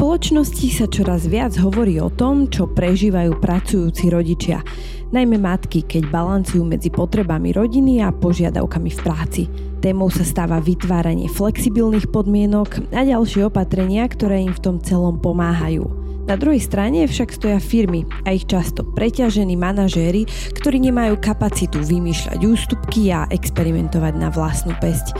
spoločnosti sa čoraz viac hovorí o tom, čo prežívajú pracujúci rodičia, najmä matky, keď balancujú medzi potrebami rodiny a požiadavkami v práci. Témou sa stáva vytváranie flexibilných podmienok a ďalšie opatrenia, ktoré im v tom celom pomáhajú. Na druhej strane však stoja firmy a ich často preťažení manažéri, ktorí nemajú kapacitu vymýšľať ústupky a experimentovať na vlastnú pesť.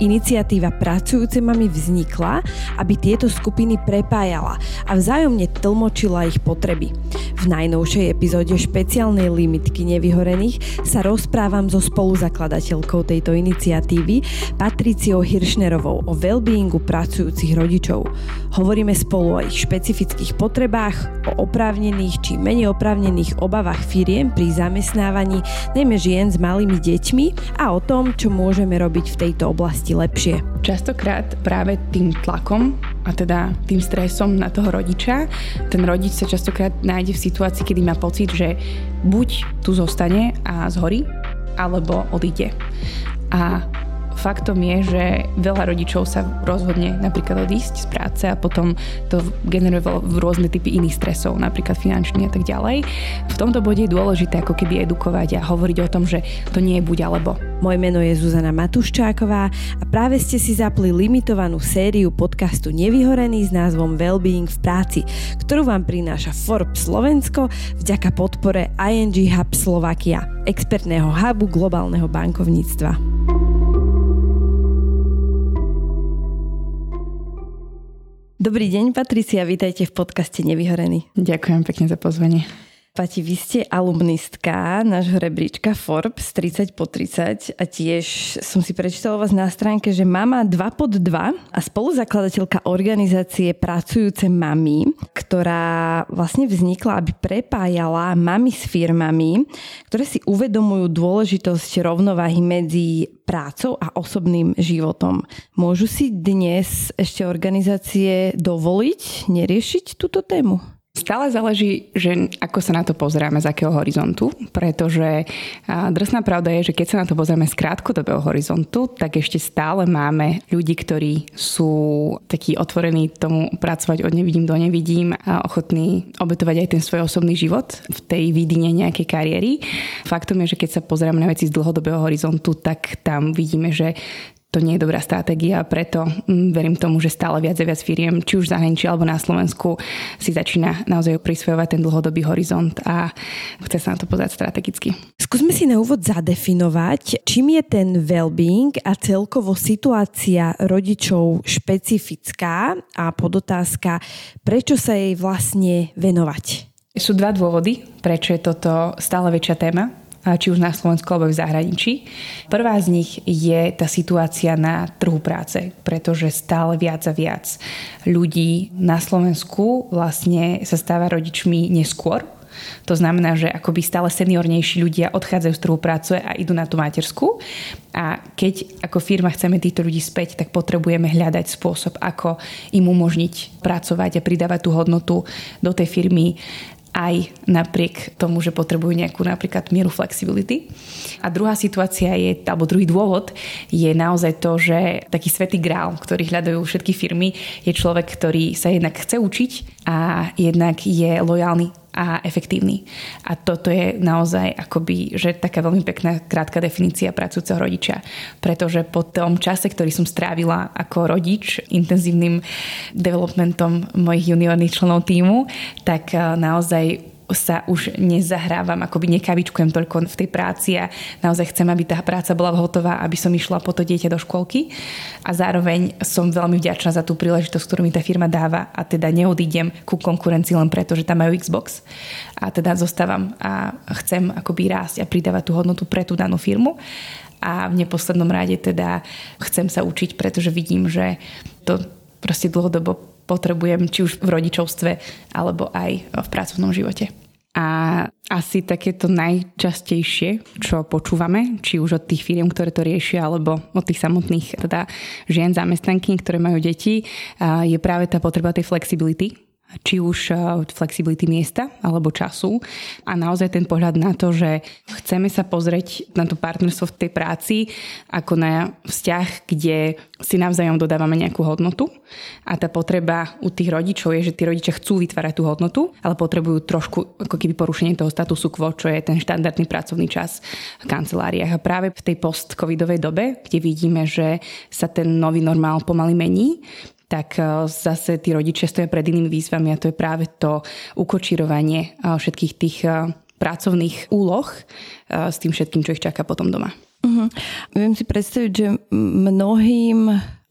Iniciatíva Pracujúce mami vznikla, aby tieto skupiny prepájala a vzájomne tlmočila ich potreby. V najnovšej epizóde špeciálnej limitky nevyhorených sa rozprávam so spoluzakladateľkou tejto iniciatívy Patriciou Hiršnerovou o wellbeingu pracujúcich rodičov. Hovoríme spolu o ich špecifických potrebách o oprávnených či menej oprávnených obavách firiem pri zamestnávaní najmä žien s malými deťmi a o tom, čo môžeme robiť v tejto oblasti lepšie. Častokrát práve tým tlakom a teda tým stresom na toho rodiča, ten rodič sa častokrát nájde v situácii, kedy má pocit, že buď tu zostane a zhorí, alebo odíde. A faktom je, že veľa rodičov sa rozhodne napríklad odísť z práce a potom to generuje rôzne typy iných stresov, napríklad finančný a tak ďalej. V tomto bode je dôležité ako keby edukovať a hovoriť o tom, že to nie je buď alebo. Moje meno je Zuzana Matuščáková a práve ste si zapli limitovanú sériu podcastu Nevyhorený s názvom Wellbeing v práci, ktorú vám prináša Forbes Slovensko vďaka podpore ING Hub Slovakia, expertného hubu globálneho bankovníctva. Dobrý deň, Patricia, vítajte v podcaste Nevyhorený. Ďakujem pekne za pozvanie. Pati, vy ste alumnistka nášho rebríčka Forbes 30 po 30 a tiež som si prečítala vás na stránke, že mama 2 pod 2 a spoluzakladateľka organizácie Pracujúce mami, ktorá vlastne vznikla, aby prepájala mami s firmami, ktoré si uvedomujú dôležitosť rovnováhy medzi prácou a osobným životom. Môžu si dnes ešte organizácie dovoliť neriešiť túto tému? Stále záleží, že ako sa na to pozeráme, z akého horizontu, pretože drsná pravda je, že keď sa na to pozrieme z krátkodobého horizontu, tak ešte stále máme ľudí, ktorí sú takí otvorení tomu pracovať od nevidím do nevidím a ochotní obetovať aj ten svoj osobný život v tej výdine nejakej kariéry. Faktom je, že keď sa pozrieme na veci z dlhodobého horizontu, tak tam vidíme, že to nie je dobrá stratégia preto mm, verím tomu, že stále viac a viac firiem, či už zahraničí alebo na Slovensku, si začína naozaj prisvojovať ten dlhodobý horizont a chce sa na to pozerať strategicky. Skúsme si na úvod zadefinovať, čím je ten well-being a celkovo situácia rodičov špecifická a podotázka, prečo sa jej vlastne venovať. Sú dva dôvody, prečo je toto stále väčšia téma či už na Slovensku alebo v zahraničí. Prvá z nich je tá situácia na trhu práce, pretože stále viac a viac ľudí na Slovensku vlastne sa stáva rodičmi neskôr, to znamená, že akoby stále seniornejší ľudia odchádzajú z trhu práce a idú na tú matersku. A keď ako firma chceme týchto ľudí späť, tak potrebujeme hľadať spôsob, ako im umožniť pracovať a pridávať tú hodnotu do tej firmy aj napriek tomu, že potrebujú nejakú napríklad mieru flexibility. A druhá situácia je, alebo druhý dôvod je naozaj to, že taký svetý grál, ktorý hľadajú všetky firmy, je človek, ktorý sa jednak chce učiť a jednak je lojálny a efektívny. A toto je naozaj akoby, že taká veľmi pekná krátka definícia pracujúceho rodiča. Pretože po tom čase, ktorý som strávila ako rodič intenzívnym developmentom mojich juniorných členov týmu, tak eh, naozaj sa už nezahrávam, akoby nekavičkujem toľko v tej práci a naozaj chcem, aby tá práca bola hotová, aby som išla po to dieťa do školky a zároveň som veľmi vďačná za tú príležitosť, ktorú mi tá firma dáva a teda neodídem ku konkurencii len preto, že tam majú Xbox. A teda zostávam a chcem akoby rásť a pridávať tú hodnotu pre tú danú firmu. A v neposlednom rade teda chcem sa učiť, pretože vidím, že to proste dlhodobo potrebujem, či už v rodičovstve, alebo aj v pracovnom živote. A asi takéto najčastejšie, čo počúvame, či už od tých firiem, ktoré to riešia, alebo od tých samotných teda žien zamestnanky, ktoré majú deti, je práve tá potreba tej flexibility či už flexibility miesta alebo času a naozaj ten pohľad na to, že chceme sa pozrieť na to partnerstvo v tej práci ako na vzťah, kde si navzájom dodávame nejakú hodnotu a tá potreba u tých rodičov je, že tí rodičia chcú vytvárať tú hodnotu, ale potrebujú trošku ako keby porušenie toho statusu quo, čo je ten štandardný pracovný čas v kanceláriách. A práve v tej post-covidovej dobe, kde vidíme, že sa ten nový normál pomaly mení, tak e, zase tí rodičia stoja pred inými výzvami a to je práve to ukočírovanie e, všetkých tých e, pracovných úloh s tým všetkým, čo ich čaká potom doma. Uh-huh. Viem si predstaviť, že mnohým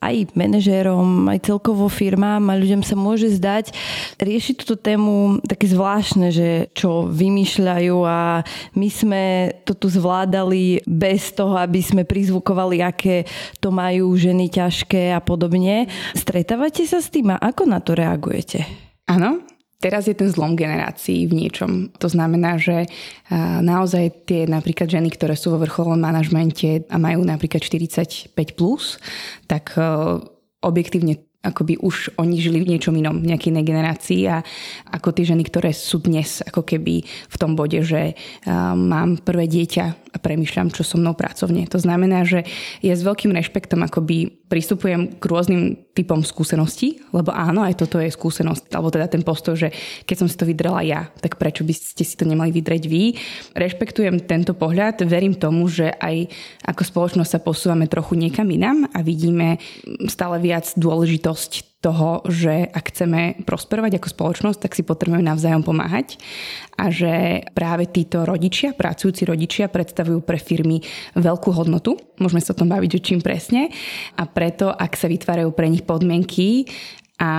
aj manažérom, aj celkovo firmám a ľuďom sa môže zdať riešiť túto tému také zvláštne, že čo vymýšľajú a my sme to tu zvládali bez toho, aby sme prizvukovali, aké to majú ženy ťažké a podobne. Stretávate sa s tým a ako na to reagujete? Áno, Teraz je ten zlom generácií v niečom. To znamená, že naozaj tie napríklad ženy, ktoré sú vo vrcholovom manažmente a majú napríklad 45+, plus, tak objektívne akoby už oni žili v niečom inom, v nejakej inej generácii a ako tie ženy, ktoré sú dnes ako keby v tom bode, že mám prvé dieťa a premyšľam, čo so mnou pracovne. To znamená, že ja s veľkým rešpektom akoby pristupujem k rôznym typom skúseností, lebo áno, aj toto je skúsenosť, alebo teda ten postoj, že keď som si to vydrela ja, tak prečo by ste si to nemali vydreť vy. Rešpektujem tento pohľad, verím tomu, že aj ako spoločnosť sa posúvame trochu niekam inám a vidíme stále viac dôležitosť toho, že ak chceme prosperovať ako spoločnosť, tak si potrebujeme navzájom pomáhať a že práve títo rodičia, pracujúci rodičia predstavujú pre firmy veľkú hodnotu. Môžeme sa o tom baviť, že čím presne. A preto, ak sa vytvárajú pre nich podmienky, a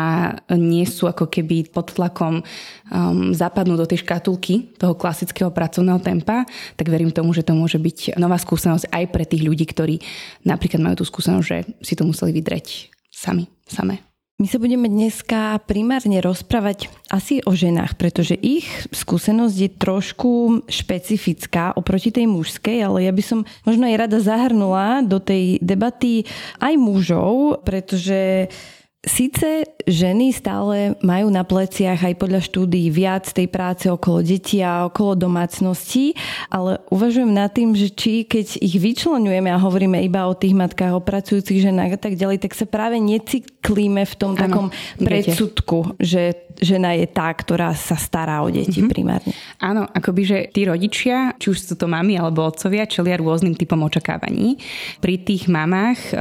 nie sú ako keby pod tlakom um, zapadnú do tej škatulky toho klasického pracovného tempa, tak verím tomu, že to môže byť nová skúsenosť aj pre tých ľudí, ktorí napríklad majú tú skúsenosť, že si to museli vydreť sami, samé. My sa budeme dneska primárne rozprávať asi o ženách, pretože ich skúsenosť je trošku špecifická oproti tej mužskej, ale ja by som možno aj rada zahrnula do tej debaty aj mužov, pretože Sice ženy stále majú na pleciach aj podľa štúdií viac tej práce okolo detí a okolo domácností, ale uvažujem nad tým, že či keď ich vyčlenujeme a hovoríme iba o tých matkách, o pracujúcich ženách a tak ďalej, tak sa práve necyklíme v tom ano, takom predsudku, že žena je tá, ktorá sa stará o deti mm-hmm. primárne. Áno, akoby, že tí rodičia, či už sú to mami alebo otcovia, čelia rôznym typom očakávaní. Pri tých mamách eh,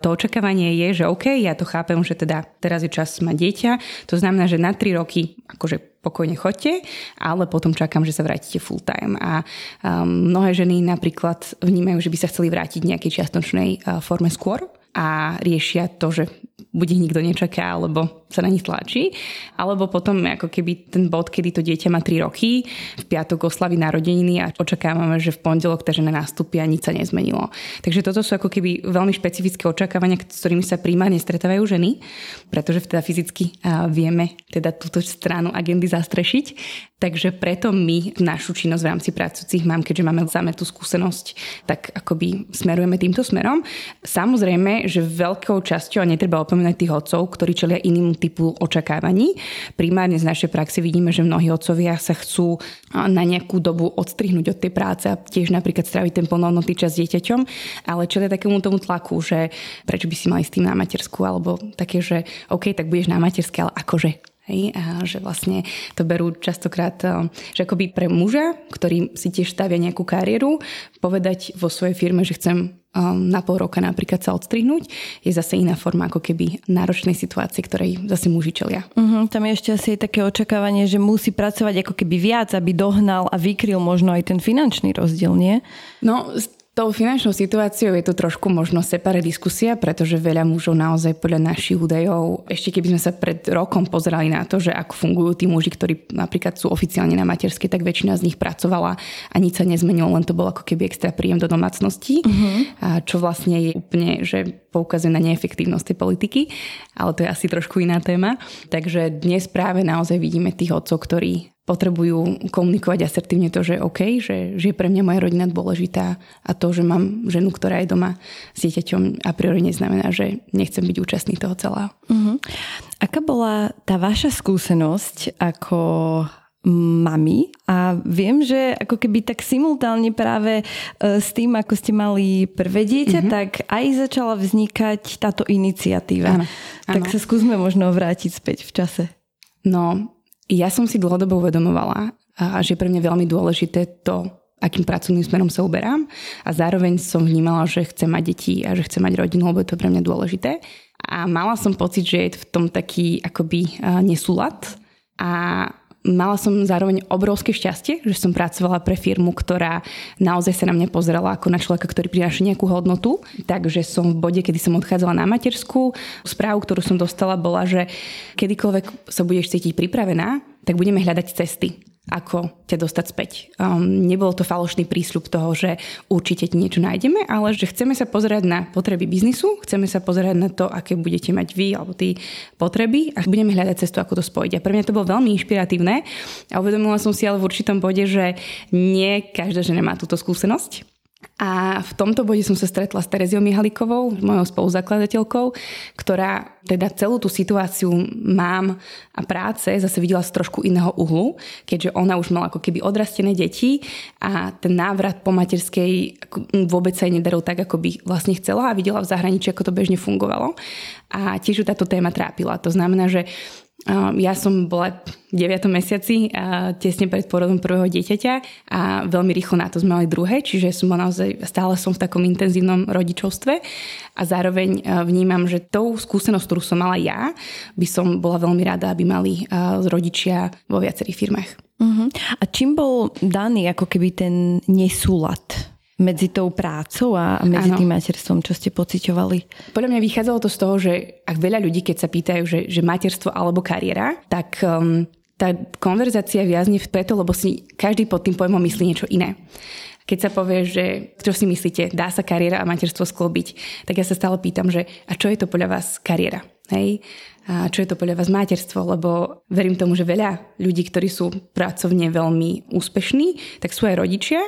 to očakávanie je, že OK, ja to chápem, že teda teraz je čas mať dieťa, to znamená, že na 3 roky akože pokojne chodte, ale potom čakám, že sa vrátite full time. A um, mnohé ženy napríklad vnímajú, že by sa chceli vrátiť v nejakej čiastočnej uh, forme skôr a riešia to, že buď ich nikto nečaká, alebo sa na nich tlačí, alebo potom ako keby ten bod, kedy to dieťa má 3 roky, v piatok oslaví narodeniny a očakávame, že v pondelok tá žena nastúpi a nič sa nezmenilo. Takže toto sú ako keby veľmi špecifické očakávania, s ktorými sa primárne stretávajú ženy, pretože teda fyzicky vieme teda túto stranu agendy zastrešiť. Takže preto my našu činnosť v rámci pracujúcich mám, keďže máme same tú skúsenosť, tak akoby smerujeme týmto smerom. Samozrejme, že veľkou časťou, a netreba opomínať tých otcov, ktorí čelia iným typu očakávaní. Primárne z našej praxe vidíme, že mnohí otcovia sa chcú na nejakú dobu odstrihnúť od tej práce a tiež napríklad stráviť ten plnohodnotný čas s dieťaťom, ale čelia takému tomu tlaku, že prečo by si mali s tým na matersku, alebo také, že OK, tak budeš na materské, ale akože Hej, a že vlastne to berú častokrát, eh, že akoby pre muža, ktorý si tiež stavia nejakú kariéru, povedať vo svojej firme, že chcem eh, na pol roka napríklad sa odstrihnúť, je zase iná forma ako keby náročnej situácie, ktorej zase muži čelia. Uh-huh, tam je ešte asi také očakávanie, že musí pracovať ako keby viac, aby dohnal a vykryl možno aj ten finančný rozdiel, nie? No, Tou finančnou situáciou je to trošku možno separé diskusia, pretože veľa mužov naozaj podľa našich údajov, ešte keby sme sa pred rokom pozerali na to, že ako fungujú tí muži, ktorí napríklad sú oficiálne na materskej, tak väčšina z nich pracovala a nič sa nezmenilo, len to bolo ako keby extra príjem do domácnosti, uh-huh. a čo vlastne je úplne, že poukazuje na neefektívnosť tej politiky, ale to je asi trošku iná téma. Takže dnes práve naozaj vidíme tých otcov, ktorí potrebujú komunikovať asertívne to, že OK, že, že je pre mňa moja rodina dôležitá a to, že mám ženu, ktorá je doma s dieťaťom a priori neznamená, že nechcem byť účastný toho celého. Uh-huh. Aká bola tá vaša skúsenosť ako mami a viem, že ako keby tak simultálne práve e, s tým, ako ste mali prvé dieťa, mm-hmm. tak aj začala vznikať táto iniciatíva. Áno, tak sa skúsme možno vrátiť späť v čase. No, ja som si dlhodobo uvedomovala, že je pre mňa veľmi dôležité to, akým pracovným smerom sa uberám a zároveň som vnímala, že chcem mať deti a že chcem mať rodinu, lebo je to pre mňa dôležité. A mala som pocit, že je v tom taký akoby nesúlad a mala som zároveň obrovské šťastie, že som pracovala pre firmu, ktorá naozaj sa na mňa pozerala ako na človeka, ktorý prináša nejakú hodnotu. Takže som v bode, kedy som odchádzala na matersku, správu, ktorú som dostala, bola, že kedykoľvek sa budeš cítiť pripravená, tak budeme hľadať cesty ako ťa dostať späť. Um, nebol to falošný prísľub toho, že určite ti niečo nájdeme, ale že chceme sa pozerať na potreby biznisu, chceme sa pozerať na to, aké budete mať vy alebo tí potreby a budeme hľadať cestu, ako to spojiť. A pre mňa to bolo veľmi inšpiratívne a uvedomila som si ale v určitom bode, že nie každá žena má túto skúsenosť a v tomto bode som sa stretla s Tereziou Mihalikovou, mojou spoluzakladateľkou, ktorá teda celú tú situáciu mám a práce zase videla z trošku iného uhlu, keďže ona už mala ako keby odrastené deti a ten návrat po materskej vôbec sa jej nedaril tak, ako by vlastne chcela a videla v zahraničí, ako to bežne fungovalo. A tiež ju táto téma trápila. To znamená, že ja som bola v 9. mesiaci, tesne pred porodom prvého dieťaťa a veľmi rýchlo na to sme mali druhé, čiže som naozaj, stále som v takom intenzívnom rodičovstve a zároveň vnímam, že tou skúsenosť, ktorú som mala ja, by som bola veľmi rada, aby mali rodičia vo viacerých firmách. Uh-huh. A čím bol daný ako keby ten nesúlad medzi tou prácou a medzi ano. tým materstvom, čo ste pociťovali? Podľa mňa vychádzalo to z toho, že ak veľa ľudí, keď sa pýtajú, že, že materstvo alebo kariéra, tak um, tá konverzácia viazne preto, lebo si každý pod tým pojmom myslí niečo iné. Keď sa povie, že čo si myslíte, dá sa kariéra a materstvo sklobiť, tak ja sa stále pýtam, že a čo je to podľa vás kariéra? Hej? A čo je to podľa vás materstvo? Lebo verím tomu, že veľa ľudí, ktorí sú pracovne veľmi úspešní, tak sú aj rodičia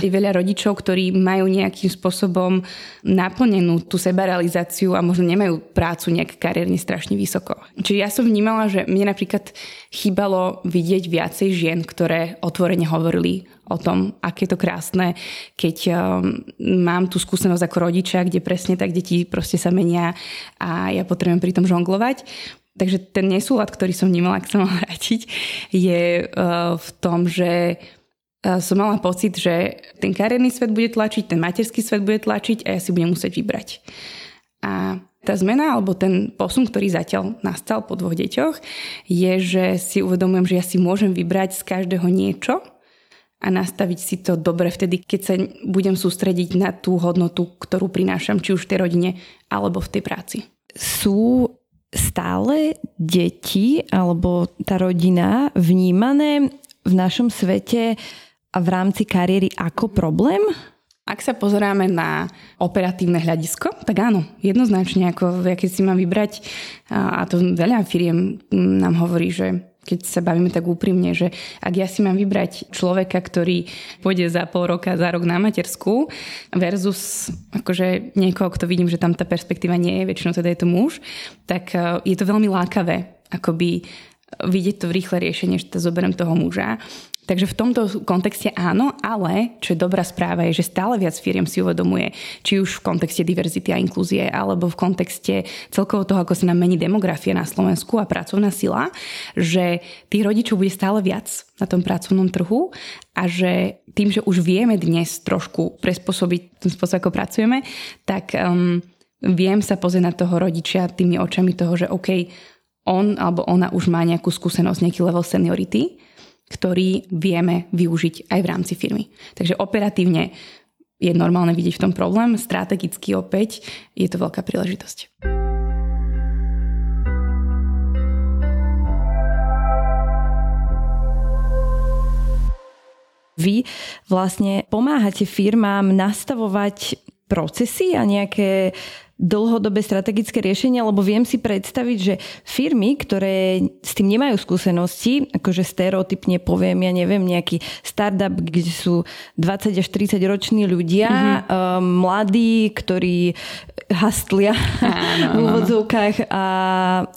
je veľa rodičov, ktorí majú nejakým spôsobom naplnenú tú sebarealizáciu a možno nemajú prácu nejak kariérne strašne vysoko. Čiže ja som vnímala, že mne napríklad chýbalo vidieť viacej žien, ktoré otvorene hovorili o tom, aké je to krásne, keď um, mám tú skúsenosť ako rodiča, kde presne tak deti proste sa menia a ja potrebujem pri tom žonglovať. Takže ten nesúlad, ktorý som vnímala, ak sa mal vrátiť, je uh, v tom, že som mala pocit, že ten kariérny svet bude tlačiť, ten materský svet bude tlačiť a ja si budem musieť vybrať. A tá zmena alebo ten posun, ktorý zatiaľ nastal po dvoch deťoch, je, že si uvedomujem, že ja si môžem vybrať z každého niečo a nastaviť si to dobre vtedy, keď sa budem sústrediť na tú hodnotu, ktorú prinášam, či už v tej rodine alebo v tej práci. Sú stále deti alebo tá rodina vnímané v našom svete a v rámci kariéry ako problém? Ak sa pozeráme na operatívne hľadisko, tak áno, jednoznačne, ako keď si mám vybrať, a to veľa firiem nám hovorí, že keď sa bavíme tak úprimne, že ak ja si mám vybrať človeka, ktorý pôjde za pol roka, za rok na matersku versus akože niekoho, kto vidím, že tam tá perspektíva nie je, väčšinou teda je to muž, tak e, je to veľmi lákavé akoby vidieť to v rýchle riešenie, že to zoberiem toho muža. Takže v tomto kontexte áno, ale čo je dobrá správa je, že stále viac firiem si uvedomuje, či už v kontexte diverzity a inklúzie, alebo v kontexte celkovo toho, ako sa nám mení demografia na Slovensku a pracovná sila, že tých rodičov bude stále viac na tom pracovnom trhu a že tým, že už vieme dnes trošku prespôsobiť ten spôsob, ako pracujeme, tak um, viem sa pozrieť na toho rodičia tými očami toho, že OK, on alebo ona už má nejakú skúsenosť, nejaký level seniority ktorý vieme využiť aj v rámci firmy. Takže operatívne je normálne vidieť v tom problém, strategicky opäť je to veľká príležitosť. Vy vlastne pomáhate firmám nastavovať procesy a nejaké dlhodobé strategické riešenia, lebo viem si predstaviť, že firmy, ktoré s tým nemajú skúsenosti, akože stereotypne poviem, ja neviem, nejaký startup, kde sú 20 až 30 roční ľudia, mm-hmm. um, mladí, ktorí hastlia v úvodzovkách a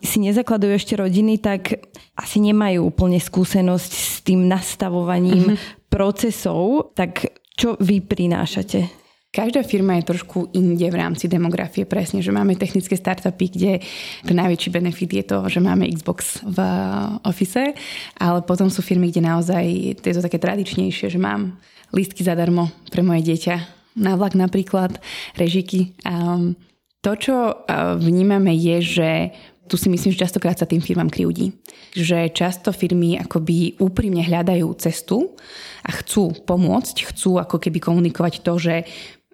si nezakladajú ešte rodiny, tak asi nemajú úplne skúsenosť s tým nastavovaním mm-hmm. procesov. Tak čo vy prinášate? Každá firma je trošku inde v rámci demografie, presne, že máme technické startupy, kde ten najväčší benefit je to, že máme Xbox v office, ale potom sú firmy, kde naozaj je to také tradičnejšie, že mám lístky zadarmo pre moje dieťa na vlak napríklad, režiky. Um, to, čo vnímame je, že tu si myslím, že častokrát sa tým firmám kriudí. Že často firmy akoby úprimne hľadajú cestu a chcú pomôcť, chcú ako keby komunikovať to, že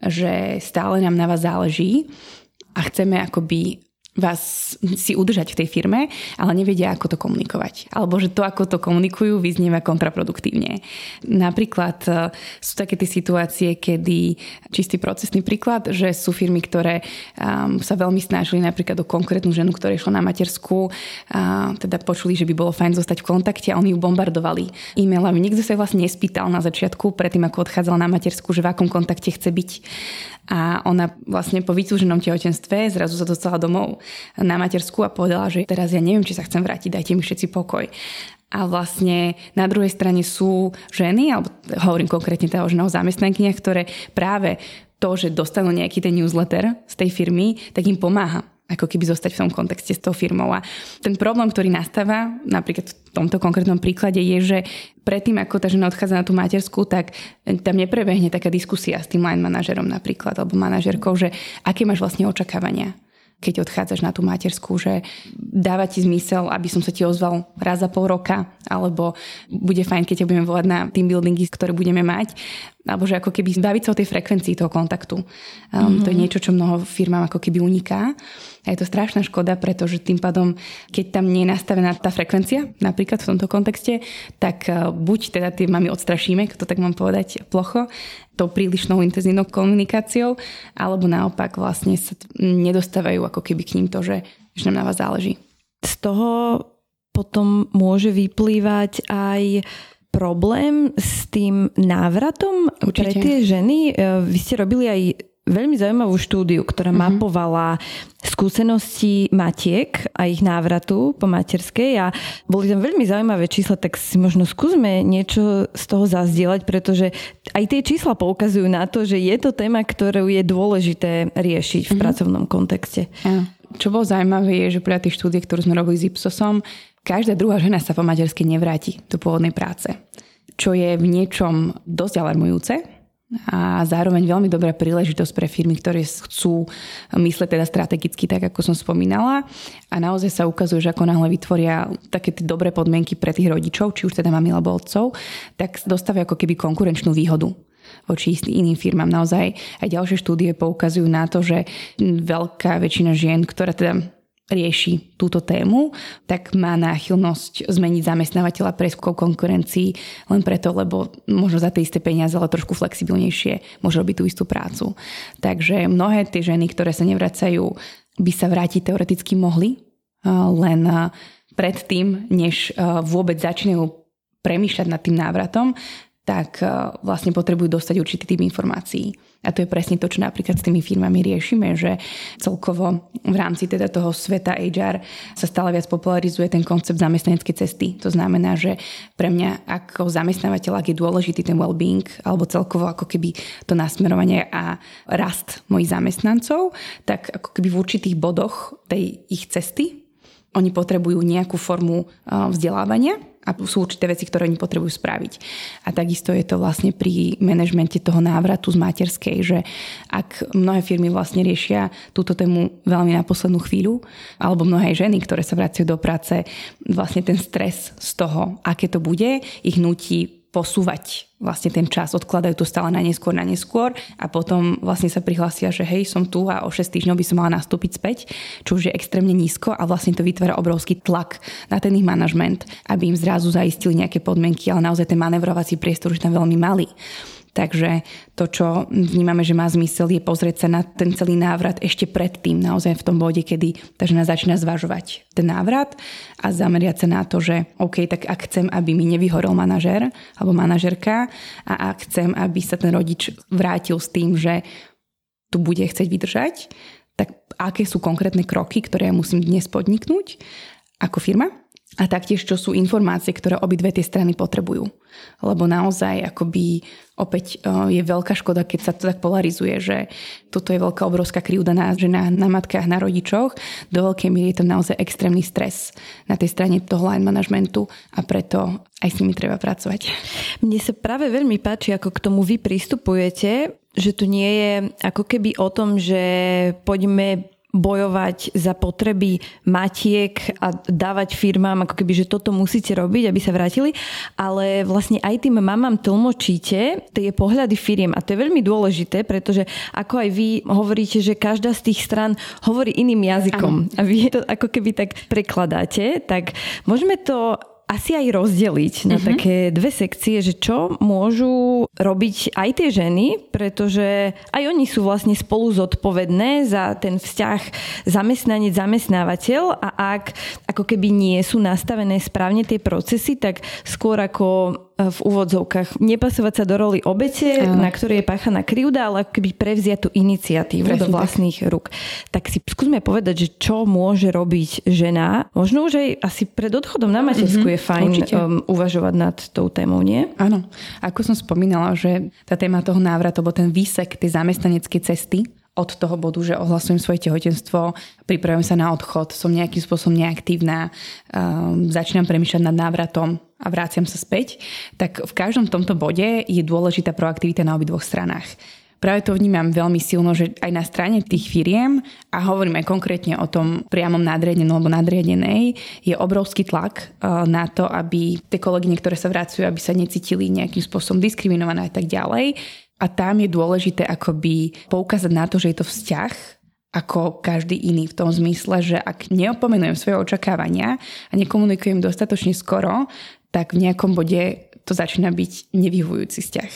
že stále nám na vás záleží a chceme akoby vás si udržať v tej firme, ale nevedia, ako to komunikovať. Alebo že to, ako to komunikujú, vyznieva kontraproduktívne. Napríklad e, sú také tie situácie, kedy, čistý procesný príklad, že sú firmy, ktoré um, sa veľmi snažili napríklad o konkrétnu ženu, ktorá išla na matersku, a teda počuli, že by bolo fajn zostať v kontakte a oni ju bombardovali e-mailami. Nikto sa vlastne nespýtal na začiatku, predtým ako odchádzala na matersku, že v akom kontakte chce byť a ona vlastne po vytúženom tehotenstve zrazu sa dostala domov na matersku a povedala, že teraz ja neviem, či sa chcem vrátiť, dajte mi všetci pokoj. A vlastne na druhej strane sú ženy, alebo hovorím konkrétne teda o ženách zamestnankyniach, ktoré práve to, že dostanú nejaký ten newsletter z tej firmy, tak im pomáha ako keby zostať v tom kontexte s tou firmou. A ten problém, ktorý nastáva, napríklad v tomto konkrétnom príklade, je, že predtým, ako tá žena odchádza na tú materskú, tak tam neprebehne taká diskusia s tým line manažerom napríklad, alebo manažerkou, že aké máš vlastne očakávania keď odchádzaš na tú materskú, že dáva ti zmysel, aby som sa ti ozval raz za pol roka, alebo bude fajn, keď ťa budeme volať na team buildingy, ktoré budeme mať, alebo že ako keby zbaviť sa o tej frekvencii toho kontaktu. Um, mm-hmm. To je mhm. niečo, čo mnoho firmám ako keby uniká. A je to strašná škoda, pretože tým pádom, keď tam nie je nastavená tá frekvencia, napríklad v tomto kontexte, tak uh, buď teda tie mami odstrašíme, to tak mám povedať plocho, tou prílišnou intenzívnou komunikáciou, alebo naopak vlastne sa nedostávajú ako keby k ním to, že, že nám na vás záleží. Z toho potom môže vyplývať aj problém s tým návratom Určite. pre tie ženy. E, vy ste robili aj veľmi zaujímavú štúdiu, ktorá uh-huh. mapovala skúsenosti matiek a ich návratu po materskej a boli tam veľmi zaujímavé čísla, tak si možno skúsme niečo z toho zazdieľať, pretože aj tie čísla poukazujú na to, že je to téma, ktorú je dôležité riešiť v uh-huh. pracovnom kontexte. Ja. Čo bolo zaujímavé je, že pre tých štúdie, ktorú sme robili s Ipsosom, každá druhá žena sa po materskej nevráti do pôvodnej práce. Čo je v niečom dosť alarmujúce, a zároveň veľmi dobrá príležitosť pre firmy, ktoré chcú mysleť teda strategicky, tak ako som spomínala. A naozaj sa ukazuje, že ako náhle vytvoria také tie dobré podmienky pre tých rodičov, či už teda mami alebo otcov, tak dostávajú ako keby konkurenčnú výhodu voči iným firmám. Naozaj aj ďalšie štúdie poukazujú na to, že veľká väčšina žien, ktorá teda rieši túto tému, tak má náchylnosť zmeniť zamestnávateľa pre konkurencii len preto, lebo možno za tie isté peniaze, ale trošku flexibilnejšie môže robiť tú istú prácu. Takže mnohé tie ženy, ktoré sa nevracajú, by sa vrátiť teoreticky mohli, len predtým, než vôbec začínajú premýšľať nad tým návratom, tak vlastne potrebujú dostať určitý typ informácií. A to je presne to, čo napríklad s tými firmami riešime, že celkovo v rámci teda toho sveta HR sa stále viac popularizuje ten koncept zamestnaneckej cesty. To znamená, že pre mňa ako zamestnávateľ, ak je dôležitý ten well-being, alebo celkovo ako keby to nasmerovanie a rast mojich zamestnancov, tak ako keby v určitých bodoch tej ich cesty oni potrebujú nejakú formu vzdelávania, a sú určité veci, ktoré oni potrebujú spraviť. A takisto je to vlastne pri manažmente toho návratu z materskej, že ak mnohé firmy vlastne riešia túto tému veľmi na poslednú chvíľu, alebo mnohé ženy, ktoré sa vracajú do práce, vlastne ten stres z toho, aké to bude, ich nutí posúvať vlastne ten čas, odkladajú to stále na neskôr, na neskôr a potom vlastne sa prihlásia, že hej, som tu a o 6 týždňov by som mala nastúpiť späť, čo už je extrémne nízko a vlastne to vytvára obrovský tlak na ten ich manažment, aby im zrazu zaistili nejaké podmienky, ale naozaj ten manevrovací priestor už tam veľmi malý. Takže to, čo vnímame, že má zmysel, je pozrieť sa na ten celý návrat ešte predtým, naozaj v tom bode, kedy tá žena začína zvažovať ten návrat a zameriať sa na to, že OK, tak ak chcem, aby mi nevyhorol manažer alebo manažerka a ak chcem, aby sa ten rodič vrátil s tým, že tu bude chcieť vydržať, tak aké sú konkrétne kroky, ktoré ja musím dnes podniknúť ako firma a taktiež, čo sú informácie, ktoré obidve tie strany potrebujú. Lebo naozaj akoby opäť e, je veľká škoda, keď sa to tak polarizuje, že toto je veľká obrovská krivda na ženách, na matkách, na rodičoch. Do veľkej miery je to naozaj extrémny stres na tej strane toho line managementu a preto aj s nimi treba pracovať. Mne sa práve veľmi páči, ako k tomu vy pristupujete, že to nie je ako keby o tom, že poďme bojovať za potreby matiek a dávať firmám, ako keby, že toto musíte robiť, aby sa vrátili, ale vlastne aj tým mamám tlmočíte tie pohľady firiem. A to je veľmi dôležité, pretože ako aj vy hovoríte, že každá z tých stran hovorí iným jazykom. Ano. a vy to ako keby tak prekladáte, tak môžeme to asi aj rozdeliť na uh-huh. také dve sekcie, že čo môžu robiť aj tie ženy, pretože aj oni sú vlastne spolu zodpovedné za ten vzťah zamestnanec, zamestnávateľ a ak ako keby nie sú nastavené správne tie procesy, tak skôr ako v úvodzovkách nepasovať sa do roli obete, Aj. na ktorej je páchaná krivda, ale keby prevziať tú iniciatívu Presne do vlastných tak. rúk. Tak si skúsme povedať, že čo môže robiť žena. Možno už aj asi pred odchodom na matersku mm-hmm, je fajn um, uvažovať nad tou témou, nie? Áno. Ako som spomínala, že tá téma toho návratu, alebo ten výsek tej zamestnaneckej cesty, od toho bodu, že ohlasujem svoje tehotenstvo, pripravujem sa na odchod, som nejakým spôsobom neaktívna, um, začínam premýšľať nad návratom a vráciam sa späť, tak v každom tomto bode je dôležitá proaktivita na obidvoch stranách. Práve to vnímam veľmi silno, že aj na strane tých firiem, a hovorím aj konkrétne o tom priamom nadriadenom alebo nadriadenej, je obrovský tlak uh, na to, aby tie kolegyne, ktoré sa vracujú, aby sa necítili nejakým spôsobom diskriminované a tak ďalej. A tam je dôležité akoby poukázať na to, že je to vzťah ako každý iný v tom zmysle, že ak neopomenujem svoje očakávania a nekomunikujem dostatočne skoro, tak v nejakom bode to začína byť nevyhovujúci vzťah.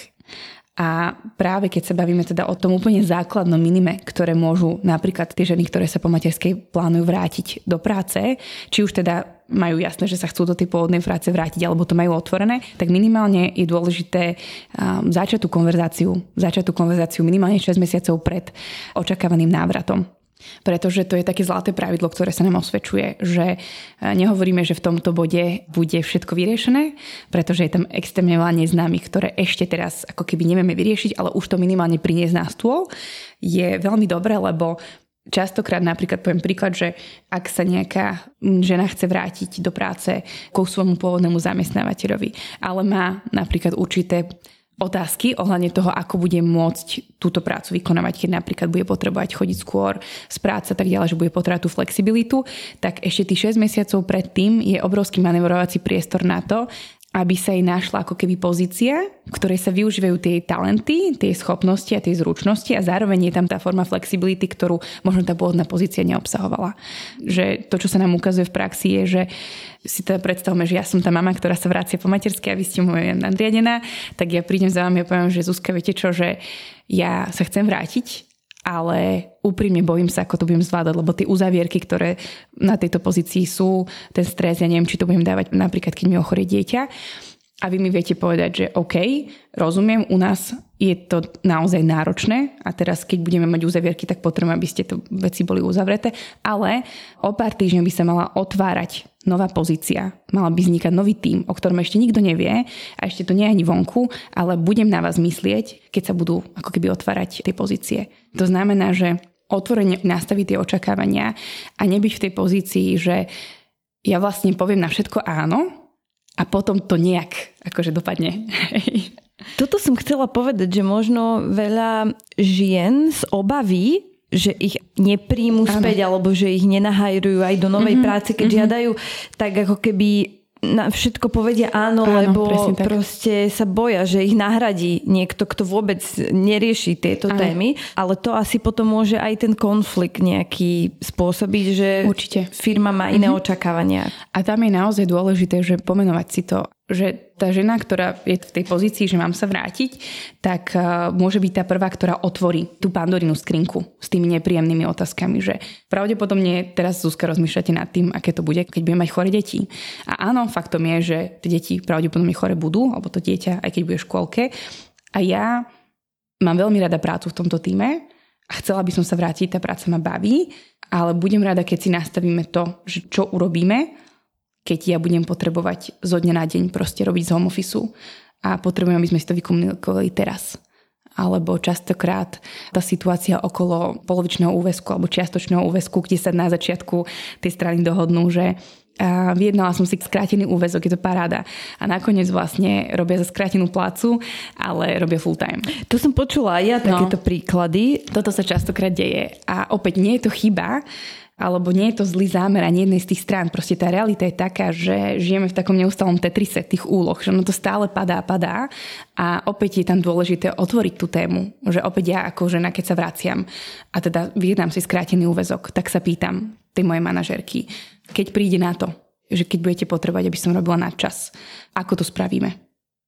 A práve keď sa bavíme teda o tom úplne základnom minime, ktoré môžu napríklad tie ženy, ktoré sa po materskej plánujú vrátiť do práce, či už teda majú jasné, že sa chcú do tej pôvodnej práce vrátiť alebo to majú otvorené, tak minimálne je dôležité um, začať tú konverzáciu, začať tú konverzáciu minimálne 6 mesiacov pred očakávaným návratom. Pretože to je také zlaté pravidlo, ktoré sa nám osvedčuje, že e, nehovoríme, že v tomto bode bude všetko vyriešené, pretože je tam extrémne veľa neznámych, ktoré ešte teraz ako keby nevieme vyriešiť, ale už to minimálne priniesť na stôl. Je veľmi dobré, lebo Častokrát napríklad poviem príklad, že ak sa nejaká žena chce vrátiť do práce ku svojmu pôvodnému zamestnávateľovi, ale má napríklad určité otázky ohľadne toho, ako bude môcť túto prácu vykonávať, keď napríklad bude potrebovať chodiť skôr z práce tak ďalej, že bude potrebovať tú flexibilitu, tak ešte tých 6 mesiacov predtým je obrovský manevrovací priestor na to, aby sa jej našla ako keby pozícia, v ktorej sa využívajú tie talenty, tie schopnosti a tie zručnosti a zároveň je tam tá forma flexibility, ktorú možno tá pôvodná pozícia neobsahovala. Že to, čo sa nám ukazuje v praxi je, že si teda predstavme, že ja som tá mama, ktorá sa vracia po materskej a vy ste moje nadriadená, tak ja prídem za vami a poviem, že Zuzka, viete čo, že ja sa chcem vrátiť ale úprimne bojím sa, ako to budem zvládať, lebo tie uzavierky, ktoré na tejto pozícii sú, ten stres, ja neviem, či to budem dávať napríklad, keď mi ochorie dieťa. A vy mi viete povedať, že OK, rozumiem, u nás je to naozaj náročné a teraz, keď budeme mať uzavierky, tak potrebujem, aby ste to veci boli uzavreté, ale o pár týždňov by sa mala otvárať nová pozícia, mala by vznikať nový tím, o ktorom ešte nikto nevie a ešte to nie je ani vonku, ale budem na vás myslieť, keď sa budú ako keby otvárať tie pozície. To znamená, že otvorene nastaviť tie očakávania a nebyť v tej pozícii, že ja vlastne poviem na všetko áno, a potom to nejak akože dopadne. Toto som chcela povedať, že možno veľa žien z obavy, že ich nepríjmu späť alebo že ich nenahajrujú aj do novej mm-hmm, práce, keď mm-hmm. žiadajú, tak ako keby na všetko povedia áno, áno lebo proste sa boja, že ich nahradí niekto, kto vôbec nerieši tieto áno. témy. Ale to asi potom môže aj ten konflikt nejaký spôsobiť, že Určite. firma má iné mm-hmm. očakávania. A tam je naozaj dôležité, že pomenovať si to že tá žena, ktorá je v tej pozícii, že mám sa vrátiť, tak uh, môže byť tá prvá, ktorá otvorí tú pandorinu skrinku s tými nepríjemnými otázkami, že pravdepodobne teraz Zuzka rozmýšľate nad tým, aké to bude, keď budeme mať chore deti. A áno, faktom je, že tie deti pravdepodobne chore budú, alebo to dieťa, aj keď bude v škôlke. A ja mám veľmi rada prácu v tomto týme a chcela by som sa vrátiť, tá práca ma baví, ale budem rada, keď si nastavíme to, že čo urobíme, keď ja budem potrebovať zo dňa na deň proste robiť z home office a potrebujem, aby sme si to vykomunikovali teraz. Alebo častokrát tá situácia okolo polovičného úvesku alebo čiastočného úvesku, kde sa na začiatku tej strany dohodnú, že a vyjednala som si skrátený úvezok, je to paráda. A nakoniec vlastne robia za skrátenú plácu, ale robia full time. To som počula aj ja takéto no, príklady. Toto sa častokrát deje. A opäť nie je to chyba, alebo nie je to zlý zámer ani jednej z tých strán. Proste tá realita je taká, že žijeme v takom neustalom tetrise tých úloh, že ono to stále padá, padá a opäť je tam dôležité otvoriť tú tému, že opäť ja ako žena, keď sa vraciam a teda vyjednám si skrátený úvezok, tak sa pýtam tej mojej manažerky, keď príde na to, že keď budete potrebovať, aby som robila na čas, ako to spravíme.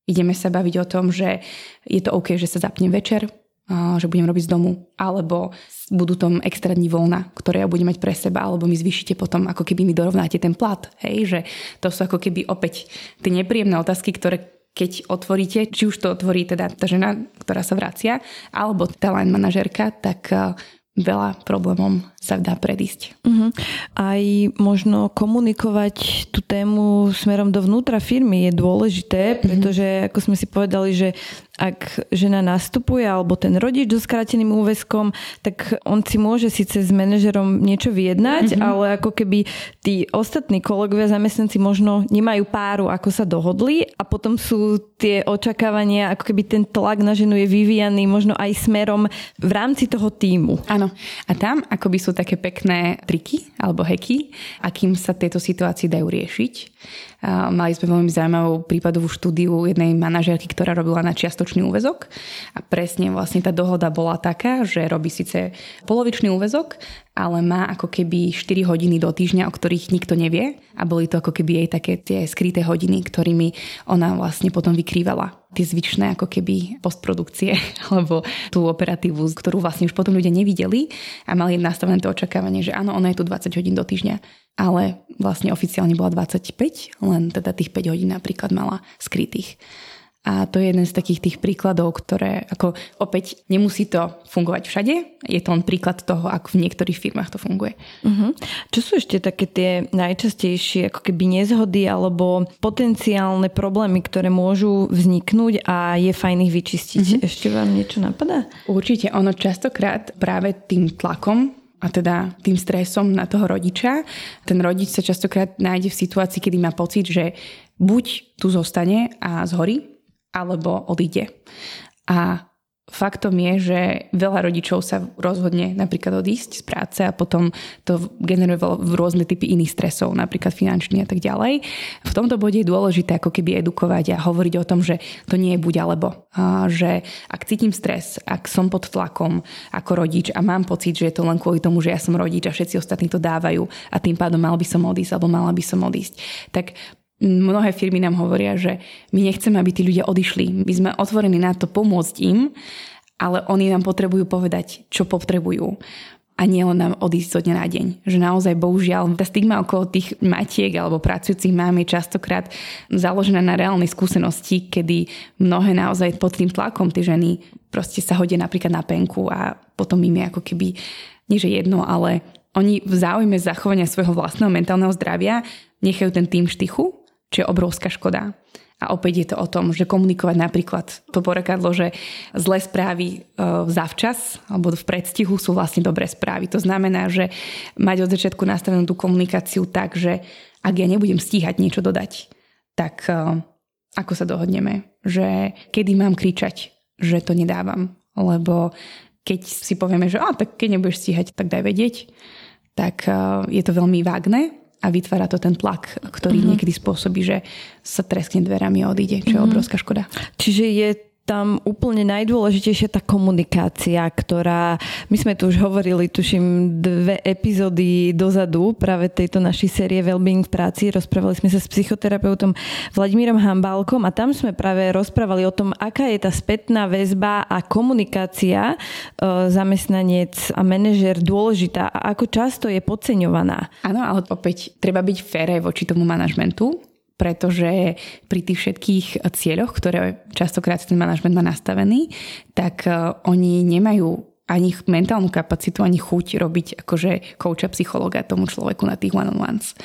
Ideme sa baviť o tom, že je to OK, že sa zapnem večer, že budem robiť z domu, alebo budú tom extra dní voľna, ktoré ja budem mať pre seba, alebo mi zvyšíte potom, ako keby mi dorovnáte ten plat. Hej, že to sú ako keby opäť tie nepríjemné otázky, ktoré keď otvoríte, či už to otvorí teda tá žena, ktorá sa vracia, alebo tá line manažerka, tak veľa problémom sa dá predísť. Uh-huh. Aj možno komunikovať tú tému smerom dovnútra firmy je dôležité, mhm. pretože uh-huh. ako sme si povedali, že ak žena nastupuje alebo ten rodič so skráteným úväzkom, tak on si môže síce s manažerom niečo vyjednať, mm-hmm. ale ako keby tí ostatní kolegovia zamestnanci možno nemajú páru, ako sa dohodli a potom sú tie očakávania, ako keby ten tlak na ženu je vyvíjaný možno aj smerom v rámci toho týmu. Áno. A tam akoby sú také pekné triky alebo heky, akým sa tieto situácie dajú riešiť. Mali sme veľmi zaujímavú prípadovú štúdiu jednej manažerky, ktorá robila na čiastočný úvezok. A presne vlastne tá dohoda bola taká, že robí síce polovičný úvezok, ale má ako keby 4 hodiny do týždňa, o ktorých nikto nevie. A boli to ako keby jej také tie skryté hodiny, ktorými ona vlastne potom vykrývala tie zvyčné ako keby postprodukcie alebo tú operatívu, ktorú vlastne už potom ľudia nevideli a mali nastavené to očakávanie, že áno, ona je tu 20 hodín do týždňa, ale vlastne oficiálne bola 25, len teda tých 5 hodín napríklad mala skrytých. A to je jeden z takých tých príkladov, ktoré ako opäť nemusí to fungovať všade. Je to len príklad toho, ako v niektorých firmách to funguje. Uh-huh. Čo sú ešte také tie najčastejšie ako keby nezhody alebo potenciálne problémy, ktoré môžu vzniknúť a je fajn ich vyčistiť? Uh-huh. Ešte vám niečo napadá? Určite. Ono častokrát práve tým tlakom a teda tým stresom na toho rodiča. Ten rodič sa častokrát nájde v situácii, kedy má pocit, že buď tu zostane a zhorí, alebo odíde. A faktom je, že veľa rodičov sa rozhodne napríklad odísť z práce a potom to generuje rôzne typy iných stresov, napríklad finančný a tak ďalej. V tomto bode je dôležité ako keby edukovať a hovoriť o tom, že to nie je buď alebo. A že ak cítim stres, ak som pod tlakom ako rodič a mám pocit, že je to len kvôli tomu, že ja som rodič a všetci ostatní to dávajú a tým pádom mal by som odísť alebo mala by som odísť, tak mnohé firmy nám hovoria, že my nechceme, aby tí ľudia odišli. My sme otvorení na to pomôcť im, ale oni nám potrebujú povedať, čo potrebujú a nie len nám odísť zo dňa na deň. Že naozaj, bohužiaľ, tá stigma okolo tých matiek alebo pracujúcich mám je častokrát založená na reálnej skúsenosti, kedy mnohé naozaj pod tým tlakom tie ženy proste sa hodia napríklad na penku a potom im je ako keby, nie že jedno, ale oni v záujme zachovania svojho vlastného mentálneho zdravia nechajú ten tým štychu čo je obrovská škoda. A opäť je to o tom, že komunikovať napríklad to porekadlo, že zlé správy e, zavčas alebo v predstihu sú vlastne dobré správy. To znamená, že mať od začiatku nastavenú tú komunikáciu tak, že ak ja nebudem stíhať niečo dodať, tak e, ako sa dohodneme, že kedy mám kričať, že to nedávam. Lebo keď si povieme, že a, tak keď nebudeš stíhať, tak daj vedieť, tak e, je to veľmi vágne a vytvára to ten tlak, ktorý mm-hmm. niekedy spôsobí, že sa treskne dverami a odíde, čo mm-hmm. je mhm. obrovská škoda. Čiže je tam úplne najdôležitejšia tá komunikácia, ktorá, my sme tu už hovorili, tuším, dve epizódy dozadu práve tejto našej série Wellbeing v práci. Rozprávali sme sa s psychoterapeutom Vladimírom Hambálkom a tam sme práve rozprávali o tom, aká je tá spätná väzba a komunikácia e, zamestnanec a manažer dôležitá a ako často je podceňovaná. Áno, ale opäť treba byť féré voči tomu manažmentu pretože pri tých všetkých cieľoch, ktoré častokrát ten manažment má nastavený, tak e, oni nemajú ani mentálnu kapacitu, ani chuť robiť akože kouča psychologa tomu človeku na tých one-on-ones